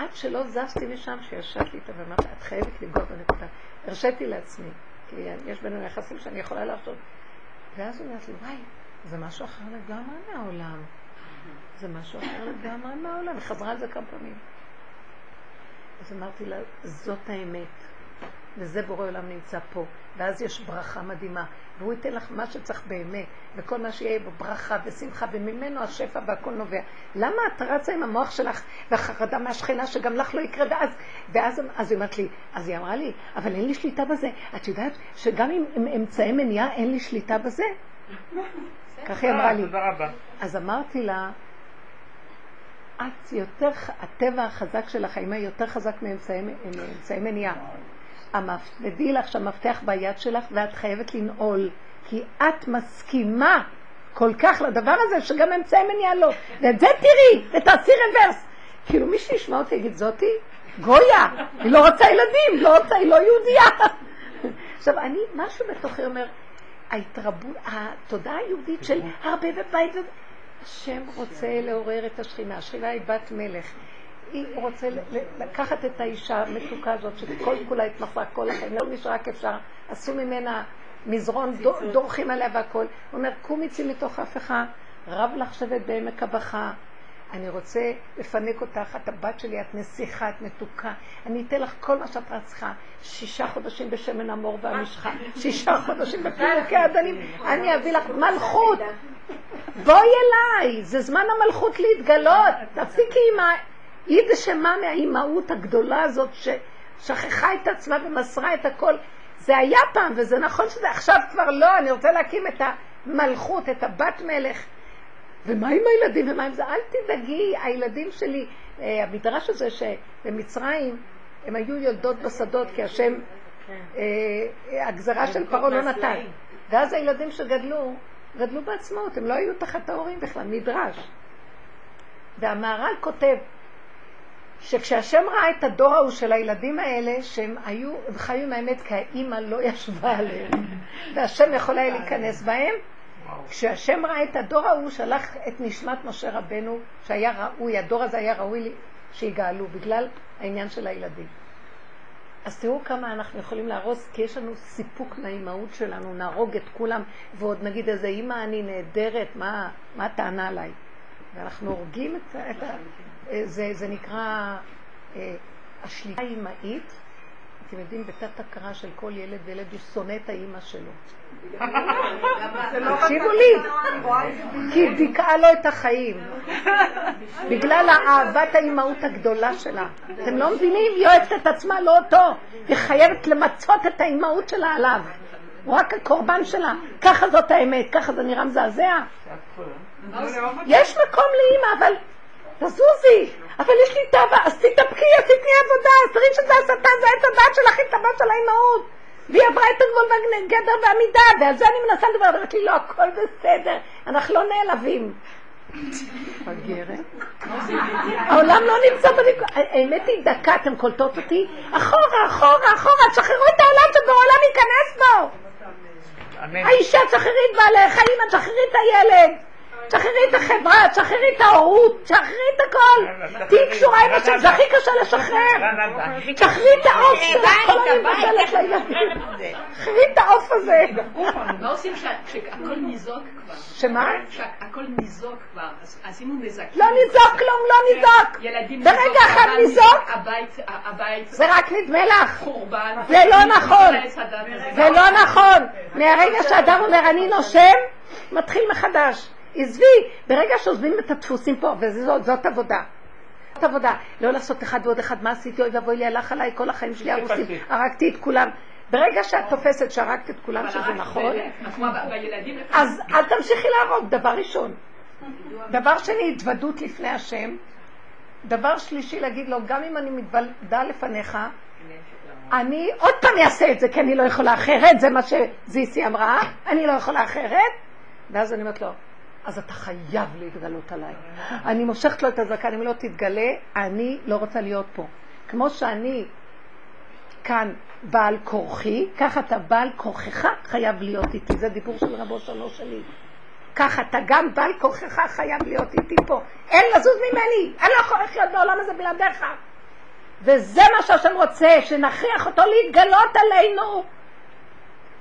עד שלא זזתי משם, שישבתי איתה ואמרתי את חייבת לגוע בנקודה. הרשיתי לעצמי, כי יש בינינו יחסים שאני יכולה לעשות. ואז היא אומרת לי, וואי, זה משהו אחר לגמרי מהעולם. זה משהו אחר לגמרי מהעולם. היא חזרה על זה כמה פעמים. אז אמרתי לה, זאת האמת. וזה בורא עולם נמצא פה. ואז יש ברכה מדהימה. והוא ייתן לך מה שצריך באמת, וכל מה שיהיה בו ברכה ושמחה, וממנו השפע והכל נובע. למה את רצה עם המוח שלך והחרדה מהשכנה שגם לך לא יקרה? ואז, ואז אז היא אמרת לי, אז היא אמרה לי, אבל אין לי שליטה בזה. את יודעת שגם עם, עם אמצעי מניעה אין לי שליטה בזה? כך היא אמרה לי. אז אמרתי לה, את יותר, הטבע החזק של החיים יותר חזק מאמצעי מניעה. תדעי לך שהמפתח ביד שלך ואת חייבת לנעול, כי את מסכימה כל כך לדבר הזה שגם אמצעי מניעה לא. ואת זה תראי, ותעשי רוורס. כאילו מי שישמע אותי יגיד זאתי, גויה, היא לא רוצה ילדים, לא רוצה, היא לא יהודייה. עכשיו, אני, משהו בתוכי אומר, ההתרבות, התודעה היהודית של הרבה בבית, השם רוצה לעורר את השכינה, השכינה היא בת מלך. היא רוצה לקחת את האישה המתוקה הזאת, שכל כולה התמחה כל החיים, לא נשאר רק אפשר, עשו ממנה מזרון, דורכים עליה והכל. הוא אומר, קומי צאי מתוך הפכה, רב לך שבת בעמק הבכה. אני רוצה לפנק אותך, את הבת שלי, את נסיכה, את מתוקה. אני אתן לך כל מה שאת צריכה. שישה חודשים בשמן המור והמשחה, שישה חודשים בפרקי הדנים. אני אביא לך מלכות. בואי אליי, זה זמן המלכות להתגלות. תפסיקי עם. היא דשמה מהאימהות הגדולה הזאת ששכחה את עצמה ומסרה את הכל. זה היה פעם, וזה נכון שזה עכשיו כבר לא, אני רוצה להקים את המלכות, את הבת מלך. ומה עם הילדים ומה עם זה? אל תדאגי, הילדים שלי, אה, המדרש הזה שבמצרים הם היו יולדות בשדות כי השם, אה, הגזרה של פרעה לא נתן. ואז הילדים שגדלו, גדלו בעצמאות, הם לא היו תחת ההורים בכלל, מדרש. והמהר"ל כותב, שכשהשם ראה את הדור ההוא של הילדים האלה, שהם היו, הם חיו עם האמת כי האימא לא ישבה עליהם, והשם יכול היה להיכנס בהם, כשהשם ראה את הדור ההוא, שלח את נשמת משה רבנו, שהיה ראוי, הדור הזה היה ראוי שיגאלו, בגלל העניין של הילדים. אז תראו כמה אנחנו יכולים להרוס, כי יש לנו סיפוק מהאימהות שלנו, נהרוג את כולם, ועוד נגיד איזה אימא אני נהדרת, מה, מה הטענה עליי? ואנחנו הורגים את, את ה... זה, זה נקרא אה, השליטה האימהית. אתם יודעים, בתת הכרה של כל ילד וילד הוא שונא את האימא שלו. תקשיבו לי, כי דיכאה לו את החיים. בגלל אהבת האימהות הגדולה שלה. אתם לא מבינים? היא אוהבת את עצמה, לא אותו. היא חייבת למצות את האימהות שלה עליו. הוא רק הקורבן שלה. ככה זאת האמת, ככה זה נראה מזעזע. יש מקום לאימא, אבל תזוזי, אבל יש לי תאווה, אז תתאפקי, אז תתני עבודה, אז תראי שזה הסתה, זה עץ הדת שלך, היא תאווה של האימהות. והיא עברה את הגבול והגדר והמידה, ועל זה אני מנסה לדבר, אמרתי לא, הכל בסדר, אנחנו לא נעלבים. מפגרת. העולם לא נמצא בנקודה, האמת היא דקה, אתם קולטות אותי? אחורה, אחורה, אחורה, תשחררו את העולם שבעולם ייכנס בו. האישה, תשחררי את בעלך, אמא, תשחררי את הילד. תשחררי את החברה, תשחררי את ההורות, תשחררי את הכל. תהיי קשורה עם השם, זה הכי קשה לשחרר. תשחררי את העוף לילדים. תשחררי את העוף הזה.
מה עושים כשהכל ניזוק כבר?
שמה?
כשהכל ניזוק כבר, אז עשינו נזקים.
לא ניזוק כלום, לא ניזוק. ברגע אחד ניזוק, זה רק נדמה לך. זה לא נכון.
הזה.
זה לא נכון. מהרגע שאדם אומר אני נושם, מתחיל מחדש. עזבי, ברגע שעוזבים את הדפוסים פה, וזאת זאת עבודה. זאת עבודה. לא לעשות אחד ועוד אחד, מה עשיתי? אוי ואבוי לי, הלך עליי כל החיים שלי הרוסים, הרגתי את כולם. ברגע שאת תופסת שהרגת את כולם, שזה נכון,
בילדים,
אז אל תמשיכי להרוג, דבר ראשון. דבר שני, התוודות לפני השם. דבר שלישי, להגיד לו, גם אם אני מתוודה לפניך, אני עוד פעם אעשה את זה, כי אני לא יכולה אחרת, זה מה שזיסי אמרה, אני לא יכולה אחרת. ואז אני אומרת לו, אז אתה חייב להתגלות עליי. אני מושכת לו את הזקן, אם לא תתגלה, אני לא רוצה להיות פה. כמו שאני כאן בעל כורחי, ככה אתה בעל כורחך חייב להיות איתי. זה דיבור של רבו שלו שלי. ככה אתה גם בעל כורחך חייב להיות איתי פה. אין לזוז ממני, אני לא יכולה לחיות בעולם הזה בלעדיך. וזה מה שהשם רוצה, שנכריח אותו להתגלות עלינו.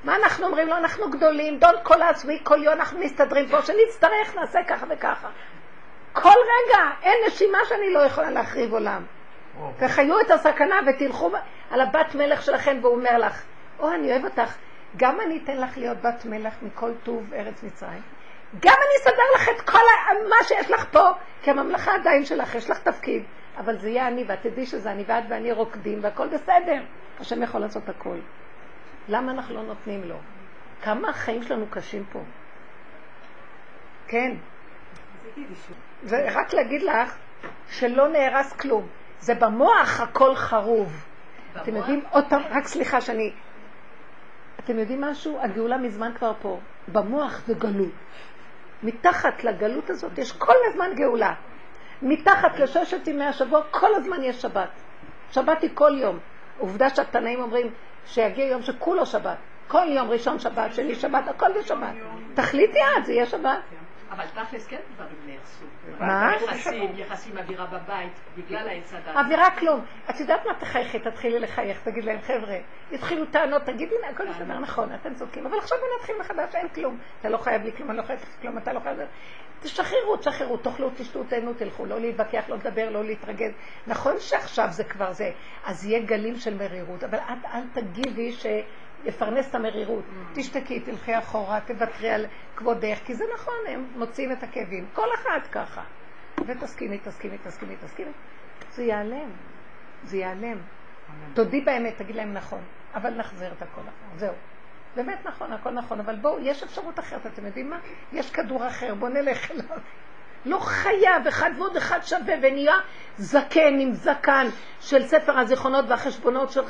מה אנחנו אומרים לו? אנחנו גדולים, don't call us we call you, אנחנו מסתדרים פה, שנצטרך נעשה ככה וככה. כל רגע, אין נשימה שאני לא יכולה להחריב עולם. וחיו את הסכנה ותלכו על הבת מלך שלכם, והוא אומר לך, או, אני אוהב אותך, גם אני אתן לך להיות בת מלך מכל טוב ארץ מצרים. גם אני אסדר לך את כל מה שיש לך פה, כי הממלכה עדיין שלך, יש לך תפקיד, אבל זה יהיה אני, ואת תדעי שזה אני, ואת ואני רוקדים, והכל בסדר. השם יכול לעשות הכל. למה אנחנו לא נותנים לו? כמה החיים שלנו קשים פה. כן. זה רק להגיד לך שלא נהרס כלום. זה במוח הכל חרוב. אתם יודעים, עוד פעם, רק סליחה שאני... אתם יודעים משהו? הגאולה מזמן כבר פה. במוח זה גלות. מתחת לגלות הזאת יש כל הזמן גאולה. מתחת לששת ימי השבוע כל הזמן יש שבת. שבת היא כל יום. עובדה שהתנאים אומרים שיגיע יום שכולו שבת. כל יום ראשון שבת, שני שבת, הכל בשבת. תחליטי את, זה יהיה שבת.
אבל תכלס כן דברים נהרסו.
מה?
יחסים, יחסים, אווירה בבית, בגלל העץ הדת.
אווירה כלום. את יודעת מה תחייכי, תתחילי לחייך, תגיד להם, חבר'ה, יתחילו טענות, תגידי לי, הכל בסדר, נכון, אתם צודקים, אבל עכשיו בוא נתחיל מחדש, אין כלום. אתה לא חייב לי כלום, אני לא חייב לך כלום, אתה לא חייב... תשחררו, תשחררו, תאכלו, תשתו, תהנו, תלכו, לא להתווכח, לא לדבר, לא להתרגז. נכון שעכשיו זה כבר זה, אז יהיה גלים של מרירות, אבל את אל תגידי ש... יפרנס את המרירות. תשתקי, תלכי אחורה, תוותרי על כבודך, כי זה נכון, הם מוציאים את הכאבים. כל אחד ככה. ותסכימי, תסכימי, תסכימי, תסכימי. זה ייעלם. זה ייעלם. תודי באמת, תגיד להם נכון, אבל נחזיר את הכל אחר. זהו. באמת נכון, הכל נכון, אבל בואו, יש אפשרות אחרת, אתם יודעים מה? יש כדור אחר, בואו נלך אליו. לא חייב, אחד ועוד אחד שווה, ונהיה זקן עם זקן של ספר הזיכרונות והחשבונות של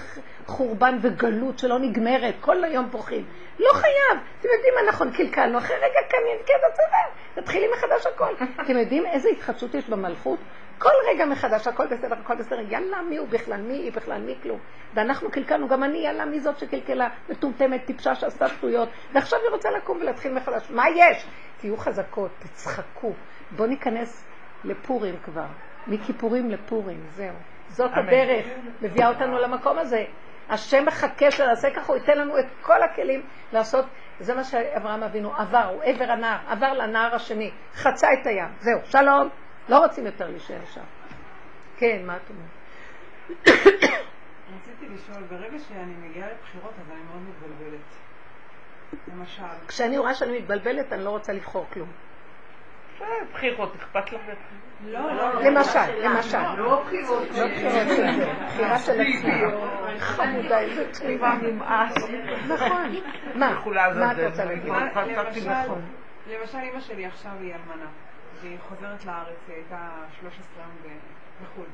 חורבן וגלות שלא נגמרת, כל היום פורחים. לא חייב. אתם יודעים מה נכון, קלקלנו, אחרי רגע קמים, כן, בסדר, תתחילי מחדש הכל. אתם יודעים איזה התחדשות יש במלכות? כל רגע מחדש, הכל בסדר, הכל בסדר, יאללה, מי הוא בכלל, מי היא בכלל, מי כלום. ואנחנו קלקלנו, גם אני, יאללה, מי זאת שקלקלה, מטומטמת, טיפשה, שעשתה שטויות, ועכשיו היא רוצה לקום ולהתחיל מחדש. מה יש? תהיו חזקות, תצחקו. בואו ניכנס לפורים כבר, מכיפורים לפורים, זהו. זאת. הדרך, מביאה אותנו למקום הזה. השם מחכה שנעשה ככה, הוא ייתן לנו את כל הכלים לעשות, זה מה שאברהם אבינו עבר, הוא עבר הנהר, עבר לנהר השני, חצה את הים, זהו, שלום, לא רוצים יותר להישאר שם. כן, מה את אומרת?
רציתי לשאול, ברגע שאני מגיעה לבחירות אז אני מאוד מתבלבלת. למשל,
כשאני רואה שאני מתבלבלת, אני לא רוצה לבחור כלום.
בחירות, אכפת לך?
לא, לא,
למשל, למשל.
לא בחירות.
לא בחירות של זה, בחירה של עצמי. חמודה, איזה תמימה.
נמאס.
נכון. מה? מה את רוצה להגיד?
למשל,
נכון.
אימא שלי עכשיו היא אלמנה, והיא חוזרת לארץ, היא הייתה 13 יום בחו"ל.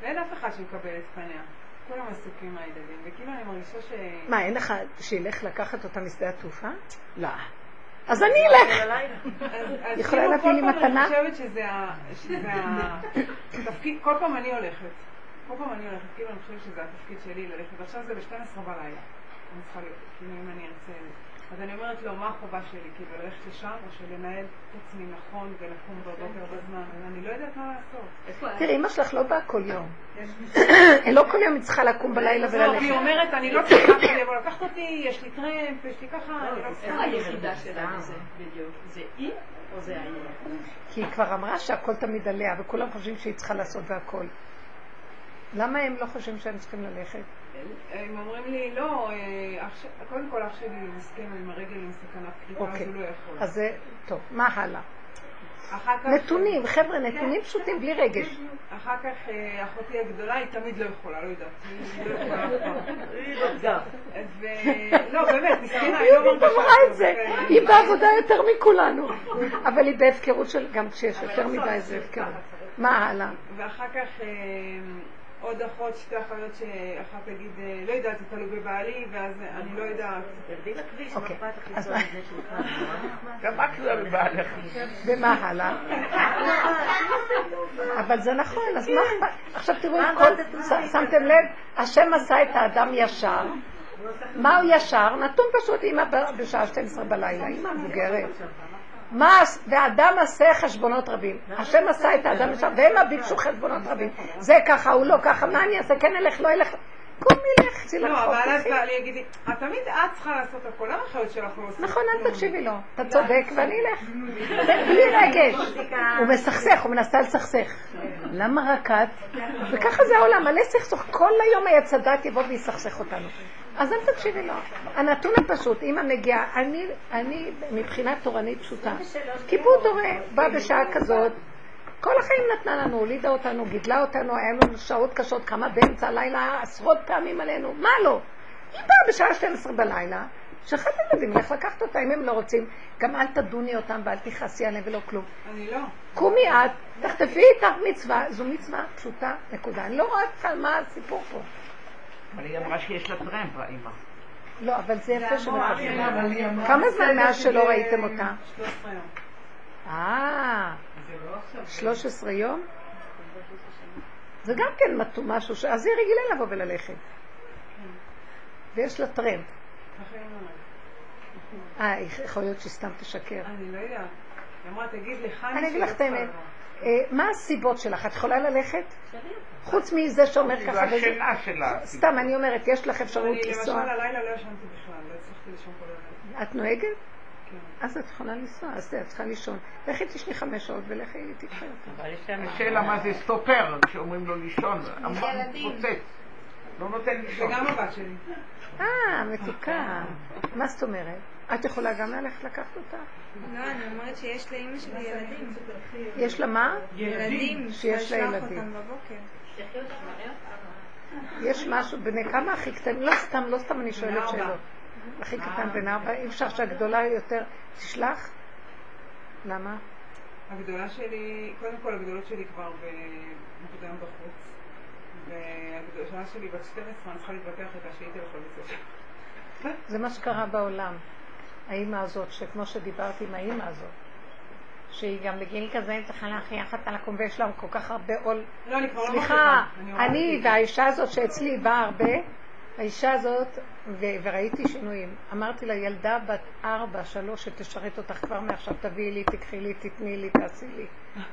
ואין אף אחד שמקבל את פניה. כולם עסוקים מהילדים, וכאילו אני מרגישה ש...
מה, אין לך שילך לקחת אותה משדה התעופה? לא. אז אני אלך.
אז
יכולה
כאילו
להביא לי מתנה?
אני חושבת שזה התפקיד, כל פעם אני הולכת. כל פעם אני הולכת, כאילו אני חושבת שזה התפקיד שלי ללכת, ועכשיו זה ב-12 בלילה. אני צריכה להיות, כאילו אם אני ארצה... אז אני אומרת לו, מה החובה שלי? כאילו, ללכת לשם, או שלנהל את עצמי נכון ולקום בבוקר בזמן? אז אני לא יודעת מה לעשות.
תראי, אמא שלך לא באה כל יום. לא כל יום היא צריכה לקום בלילה וללכת.
אומרת, אני לא צריכה יבוא לקחת אותי, יש לי טרמפ, יש לי ככה, אני לא
איך
צריכה.
היחידה שלנו זה בדיוק? זה היא או זה אני?
כי היא כבר אמרה שהכל תמיד עליה, וכולם חושבים שהיא צריכה לעשות והכל. למה הם לא חושבים שהם צריכים ללכת?
הם אומרים לי, לא, אה, קודם כל אח שלי מסכן עם הרגל עם סכנת קליפה, אז. הוא לא יכול.
אז זה, טוב, מה הלאה? נתונים, חבר'ה, נתונים פשוטים, בלי רגש.
אחר כך אה, אחותי הגדולה, היא תמיד לא יכולה, לא יודעת. היא לא יכולה אף פעם. ו- לא, באמת, מסכנה, היא לא
אמרה את. זה,
כן.
היא בעבודה יותר מכולנו. אבל היא בהפקרות של, גם כשיש יותר מדי זה הפקרות. מה הלאה?
ואחר כך אה, עוד אחות, שתי אחיות שאחת תגיד, לא יודעת, זה תלוי בבעלי, ואז אני לא יודעת.
תרדי לכביש, מה
אוקיי.
אכפת לך
אז
לנסוע
מה?
לפני שלך? נורא נחמד.
גם את לא לבעלך.
ומה הלאה? אבל זה נכון, אז מה אכפת? עכשיו תראו את
מה
שמתם לב? השם עשה את האדם ישר. מה הוא ישר? נתון פשוט, אימא ב- בשעה 12 בלילה, אימא מבוגרת. מה, ואדם עשה חשבונות רבים. השם עשה את האדם ישר, והם ביקשו חשבונות רבים. זה ככה, הוא לא ככה, מה אני אעשה? כן אלך, לא אלך. קומי לך, צאי
לא. אבל אז. בעלי יגיד לי, "את תמיד את צריכה לעשות הכל, למה האחיות שלך לא עושות?
נכון, אל תקשיבי לו. אתה צודק ואני אלך. זה בלי רגש. הוא מסכסך, הוא מנסה לסכסך. למה רק את? וככה זה העולם, מלא סכסוך. כל היום העץ הדת יבוא ויסכסך אותנו. אז אל תקשיבי לו. הנתון הפשוט, אמא מגיעה, אני, אני מבחינה תורנית פשוטה. כיבוד הורה, בא בשעה כזאת, כל החיים נתנה לנו, הולידה אותנו, גידלה אותנו, היה לנו שעות קשות, כמה באמצע הלילה, עשרות פעמים עלינו, מה לא? היא באה בשעה 12 בלילה, שאחד הילדים ילך לקחת אותה, אם הם לא רוצים, גם אל תדוני אותם ואל תכעסי עליהם ולא כלום.
אני לא.
קומי את, תחטפי איתך מצווה, זו מצווה פשוטה, נקודה. אני לא רואה מה הסיפור פה.
אבל היא אמרה שיש לה טרמפ, האמא.
לא, אבל זה יפה
היא אמרה-
כמה זמן מאז שלא ראיתם אותה?
13 יום.
אה, 13 יום? זה גם כן משהו, ש- אז היא רגילה לבוא וללכת. ויש לה טרמפ. אה, יכול להיות שהיא סתם תשקר.
אני לא יודעת. היא אמרה, תגיד לך
אני אגיד לך את האמת. אה, מה הסיבות שלך? את יכולה ללכת? חוץ מזה שאומר
זו
ככה וזה.
השינה שלה.
סתם, אני אומרת, יש לך אפשרות
אני למשל
לנסוע.
הלילה לא ישנתי בכלל, לא הצלחתי לישון כל הלילה.
את נוהגת?
כן.
אז את יכולה לנסוע, אז את צריכה לישון. לכי תשני חמש שעות ולכי תקחי אותה.
השאלה מה זה סטופר, כשאומרים לו לישון,
ילדים.
לא נותן לישון.
וגם הבת שלי.
אה, מתוקה. מה זאת אומרת? את יכולה גם ללכת לקחת אותה?
לא, אני אומרת שיש לאימא שלי ילדים.
יש לה מה?
ילדים,
שיש לה ילדים. יש משהו, בני כמה הכי קטנים? לא סתם, לא סתם אני שואלת. שאלות. הכי קטן בן ארבע, אי אפשר שהגדולה יותר תשלח? למה?
הגדולה שלי, קודם כל הגדולות שלי כבר במוקדם בחוץ. והגדולה שלי בת 12, אני צריכה להתווכח איתה שהיא תלך לבית.
זה מה שקרה בעולם. האימא הזאת, שכמו שדיברתי עם האימא הזאת, שהיא גם בגיל כזה צריכה להכריח אותה לקום ויש לה כל כך הרבה עול.
לא, אני כבר לא
סליחה, אני. והאישה הזאת שאצלי באה הרבה, האישה הזאת, ו- וראיתי שינויים, אמרתי לה, ילדה בת ארבע, שלוש, שתשרת אותך כבר מעכשיו, תביאי לי, תקחי לי, תתני לי, תעשי לי.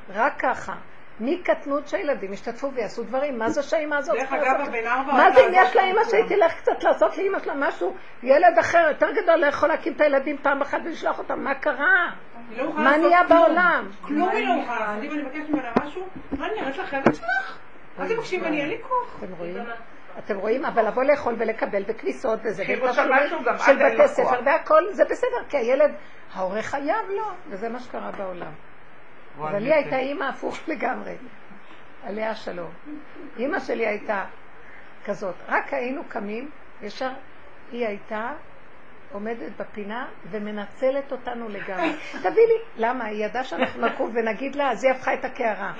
רק ככה. מקטנות שהילדים ישתתפו ויעשו דברים, מה זה שהאימא הזאת
דרך
צריכה
אגב,
לעשות?
הבן ארבע
מה זה אם יש לאימא. שהיא תלך קצת לעשות לאימא שלה משהו, ילד אחר יותר גדול לא יכול להקים את הילדים פעם אחת ולשלוח אותם, מה קרה?
לא
מה נהיה. בעולם?
כלום היא לא יכולה לעשות. אם אני מבקשת ממנה משהו, מה אני נראית לך הילד שלך? אל תבקשי ממני, אין לי כוח.
אתם רואים? אתם רואים? אבל לבוא לאכול ולקבל בכניסות וזה, של בתי ספר. והכל, זה בסדר, כי הילד, ההורה חייב לו, וזה מה שקרה בעולם. אבל לי הייתה אימא הפוך לגמרי, עליה השלום. אימא שלי הייתה כזאת, רק היינו קמים, ישר היא הייתה עומדת בפינה ומנצלת אותנו לגמרי. תביא לי, למה? היא ידעה שאנחנו נקום ונגיד לה, אז היא הפכה את הקערה.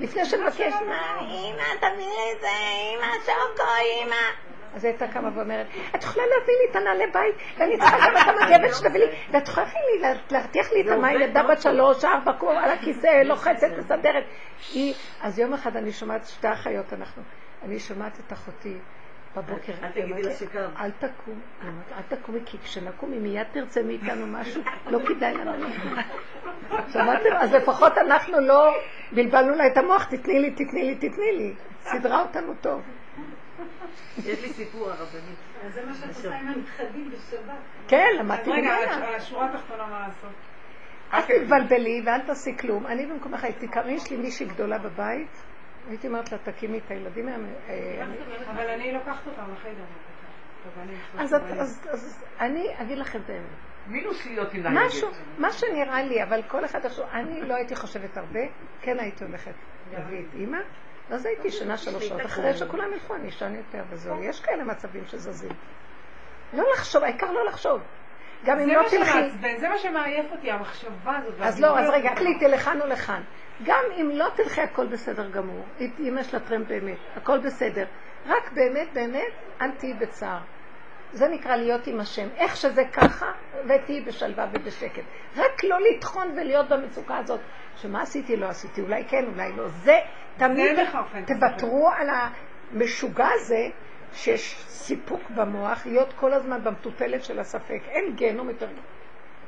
לפני שנבקש, מה, אמא, תביא לי את זה, אמא, שוקו, אמא. אז הייתה קמה ואומרת, את יכולה להביא לי את הנעלי בית, ואני צריכה גם את המגבת שתביא לי, ואת יכולה לי לה- להרתיח לי את המים, ילדה בת שלוש, ארבע, כמו על הכיסא, לוחצת, מסדרת. היא, אז יום אחד אני שומעת, שתי אחיות אנחנו, אני שומעת את אחותי, בבוקר,
אל תגידי לה.
אל תקום, אל תקומי, כי כשנקום, היא מיד תרצה מאיתנו משהו, לא כדאי לנו. שמעתם? אז לפחות אנחנו לא בלבלנו לה את המוח, תתני לי, תתני לי, תתני לי. סידרה אותנו טוב.
יש לי סיפור הרבנית.
אז זה מה שאת עושה עם המתחייבים בשבת.
כן, למדתי
רגע,
ממנה.
על השורה התחתונה מה לעשות?
אל תתבלבלי ואל תעשי כלום. אני במקומך הייתי קמה, יש לי מישהי גדולה בבית, הייתי אומרת לה, תקימי את הילדים. מה-
אבל אני לוקחת אותם לחדר. רבנית,
אז את- אז- אז אני אגיד לכם את האמת.
מינוס להיות עם נהגת.
משהו, מה שנראה לי, אבל כל אחד עכשיו, אני לא הייתי חושבת הרבה, כן הייתי הולכת להביא את אימא, אז הייתי שנה שלוש שעות, אחרי שכולם ילכו אני אשן יותר וזהו, יש כאלה מצבים שזזים. לא לחשוב, העיקר לא לחשוב. גם אם לא תלכי,
זה מה שמעייף אותי, המחשבה הזאת.
אז לא, אז. רגע, תחליטי לכאן או לכאן. גם אם לא תלכי הכל בסדר גמור, אם יש לה טרמפ באמת, הכל בסדר. רק באמת באמת, אל תהיי בצער. זה נקרא להיות עם השם. איך שזה ככה, ותהיי בשלווה ובשקט. רק לא לטחון ולהיות במצוקה הזאת. שמה עשיתי, לא עשיתי, אולי כן, אולי לא. זה תמיד, תוותרו על המשוגע הזה, שיש סיפוק במוח, להיות כל הזמן במטוטלת של הספק. אין גיהנום יותר גדול.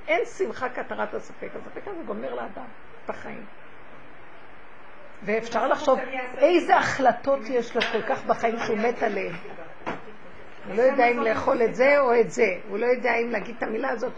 אין שמחה כהתרת הספק. הספק הזה גומר לאדם את החיים. ואפשר לחשוב איזה החלטות יש לו כל כך בחיים שהוא מת עליהן. הוא לא יודע אם לאכול את זה או את זה. הוא לא יודע אם להגיד את המילה הזאת.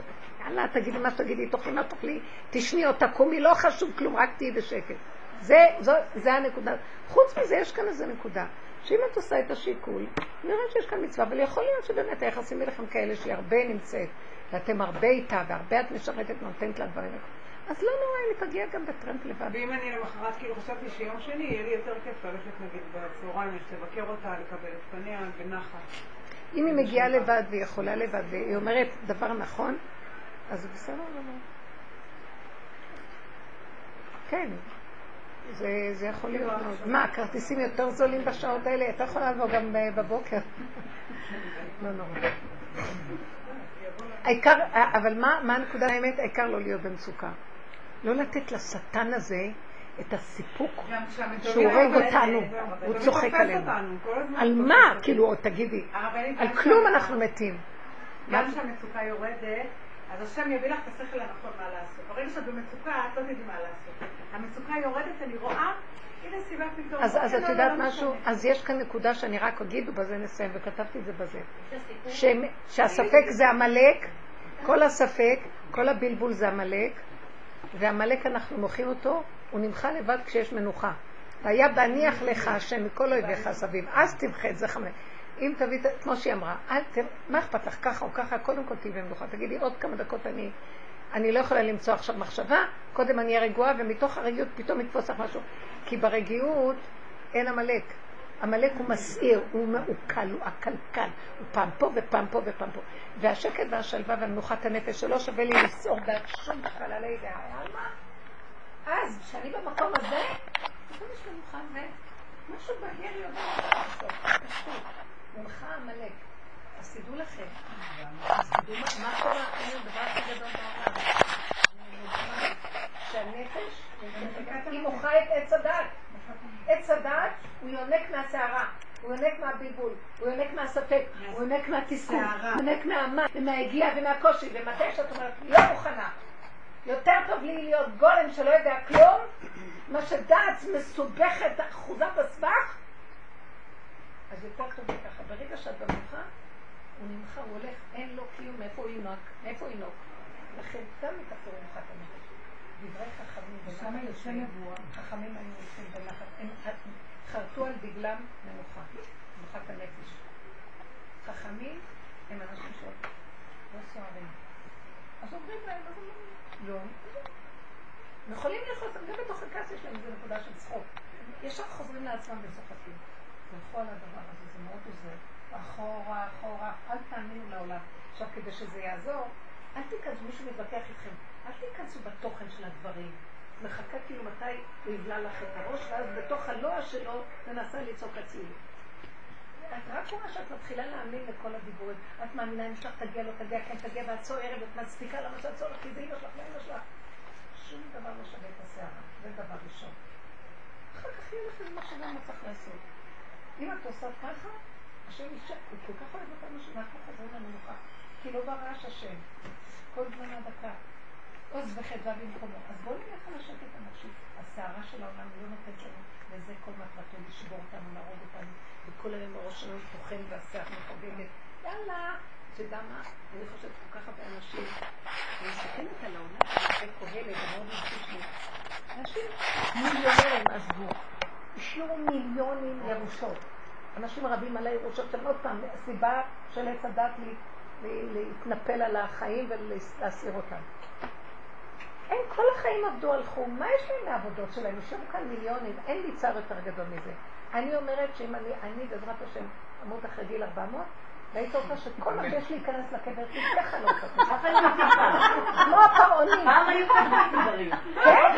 יאללה, תגידי מה שתגידי, תאכלי מה תאכלי, תשני או תקומי, לא חשוב כלום, רק תהיי בשקט. זה, זו, זה הנקודה. חוץ מזה, יש כאן איזה נקודה, שאם את עושה את השיקול, נראה שיש כאן מצווה, אבל יכול להיות שבאמת היחסים ביניכם כאלה שהיא הרבה נמצאת, ואתם הרבה איתה, והרבה את משרתת, נותנת לה דברים. אז לא נורא אם היא תגיע גם בטרמפ לבד.
ואם אני למחרת כאילו חשבתי שיום שני יהיה לי יותר כיף ללכת נגיד בצהריים, לבקר אותה, לקבל את פניה בנחת.
אם היא מגיעה לבד והיא יכולה לבד, והיא אומרת דבר נכון, אז זה בסדר גמור. כן, זה, זה יכול להיות מאוד. מה, הכרטיסים יותר זולים בשעות האלה? אתה יכולה לבוא גם אה, בבוקר. לא נורא. העיקר, אבל מה, מה הנקודה האמת? העיקר לא להיות במצוקה. לא לתת לשטן הזה את הסיפוק שהוא הורג אותנו, הוא צוחק עלינו. על מה? כאילו, עוד תגידי, על כלום אנחנו מתים.
גם כשהמצוקה יורדת, אז השם יביא לך את השכל הנכון מה לעשות. ברגע שאת במצוקה, את לא תדעי מה לעשות. המצוקה יורדת, אני רואה, הנה סיבה פתאום.
אז, אז
לא,
את
לא,
יודעת
לא
משהו?
משנה.
אז יש כאן נקודה שאני רק אגיד ובזה נסיים, וכתבתי את זה בזה. שהספק זה עמלק, כל הספק, כל הבלבול זה עמלק, ועמלק אנחנו מוחים אותו, הוא נמחה לבד כשיש מנוחה. והיה בהניח לך השם מכל אויביך סביב, אז תמחה את זה חמש. אם תביא, כמו שהיא אמרה, אל ת... מה אכפת לך ככה או ככה, קודם כל תהיי במנוחה. תגידי, עוד כמה דקות אני, אני לא יכולה למצוא עכשיו מחשבה, קודם אני אהיה רגועה, ומתוך הרגיעות פתאום יתפוס לך משהו. כי ברגיעות אין עמלק. עמלק הוא מסעיר, הוא מעוקל, הוא עקלקל, הוא פעם פה ופעם פה ופעם פה. והשקט והשלווה והמנוחת הנפש שלא שווה לי לסעור בעד שום חלל הידע. אז, כשאני במקום הזה, פתאום יש מנוחה ומשהו בהיר יודע מה לעשות, פשוט. מולך עמלק. אז תדעו לכם, אז תדעו מה- מה קורה, אין הדבר הכי גדול בעולם. שהנפש, היא מוחה את עץ הדת. עץ הדת הוא יונק מהסערה, הוא יונק מהבלבול, הוא יונק מהספק, הוא יונק מהתסכול, הוא יונק מהמן, ומהיגיעה ומהקושי, ומתי שאת אומרת, לא מוכנה. יותר טוב לי להיות גולם שלא יודע כלום, מה שדעת מסובכת, אחוזה בסבך, אז יותר טוב לי ככה. ברגע שאת במנוחה, הוא נמחה, הוא הולך, אין לו קיום, מאיפה הוא ינוק? מאיפה הוא ינוק? לכן גם מתאפשר מנוחת הנפש. דברי חכמים
ושם נבואה.
חכמים היו יוצאים בנחת, הם חרטו על דגלם מנוחה, מנוחת הנפש. חכמים הם אנשים שלא סוערים. אז אומרים להם, אז אומרים, לא. הם יכולים לאכול, גם בתוך הכעס יש להם איזו נקודה של צחוק. ישר חוזרים לעצמם וצוחקים. תלכו על הדבר הזה, זה מאוד עוזר. אחורה, אחורה, אל תאמינו לעולם. עכשיו, כדי שזה יעזור, אל תיכנסו, מישהו מתווכח איתכם, אל תיכנסו בתוכן של הדברים. מחכה כאילו מתי הוא יבלע לך את הראש, ואז בתוך הלוע שלו מנסה לצעוק הצליל. את רק רואה שאת מתחילה להאמין לכל הדיבורים. את מאמינה אם שלך תגיע, לא תגיע, כן תגיע, ואת צוערת ואת מצדיקה למה שאת צוערת, כי זה אמא שלך ואמא שלך. שום דבר לא שווה את הסערה, זה דבר ראשון. אחר כך יהיה לך איזה מחשבה מה צריך לעשות. אם את עושה ככה, השם אישה, הוא כל כך אוהב אותנו שאנחנו חוזרים למנוחה. כי לא ברעש השם. כל זמן הדקה. עוז וחדווה במקומו. אז בואו נלך על השקט הנפשי. הסערה של העולם לא נותנת לנו, וזה כל מטרתו לשבור אותנו, להרוג אותנו, וכל היום הראש שלנו טוחן והשיח מחוגגת. יאללה, אתה יודע מה? אני חושבת כל כך הרבה אנשים, אני מסתכלת על העולם אחרי קהלת, מאוד מפסיק לי. אנשים מיליונרים עזבו, השאירו מיליונים ירושות. אנשים רבים על הירושות של עוד פעם, הסיבה של עץ הדת להתנפל על החיים ולהסיר אותם. הם כל החיים עבדו, הלכו, מה יש להם מהעבודות שלהם? יושבו כאן מיליונים, אין לי צער יותר גדול מזה. אני אומרת שאם אני, אני בעזרת השם אמות אחרי גיל 400, והיית רוצה שכל מה שיש להיכנס לקבר, ככה לא רוצה. כמו הפרעונים.
פעם היו ככה דברים.
כן?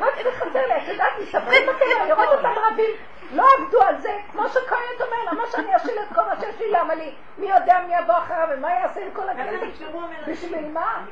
רק זה חסר לי, את יודעת, מסתובבים בקבר, לראות אותם רבים. לא עבדו על זה, כמו שכהנת אומר, למה שאני אשיל את כל מה שיש לי, למה לי? מי יודע מי יבוא אחריו ומה יעשה עם כל הכסף? בשביל מה?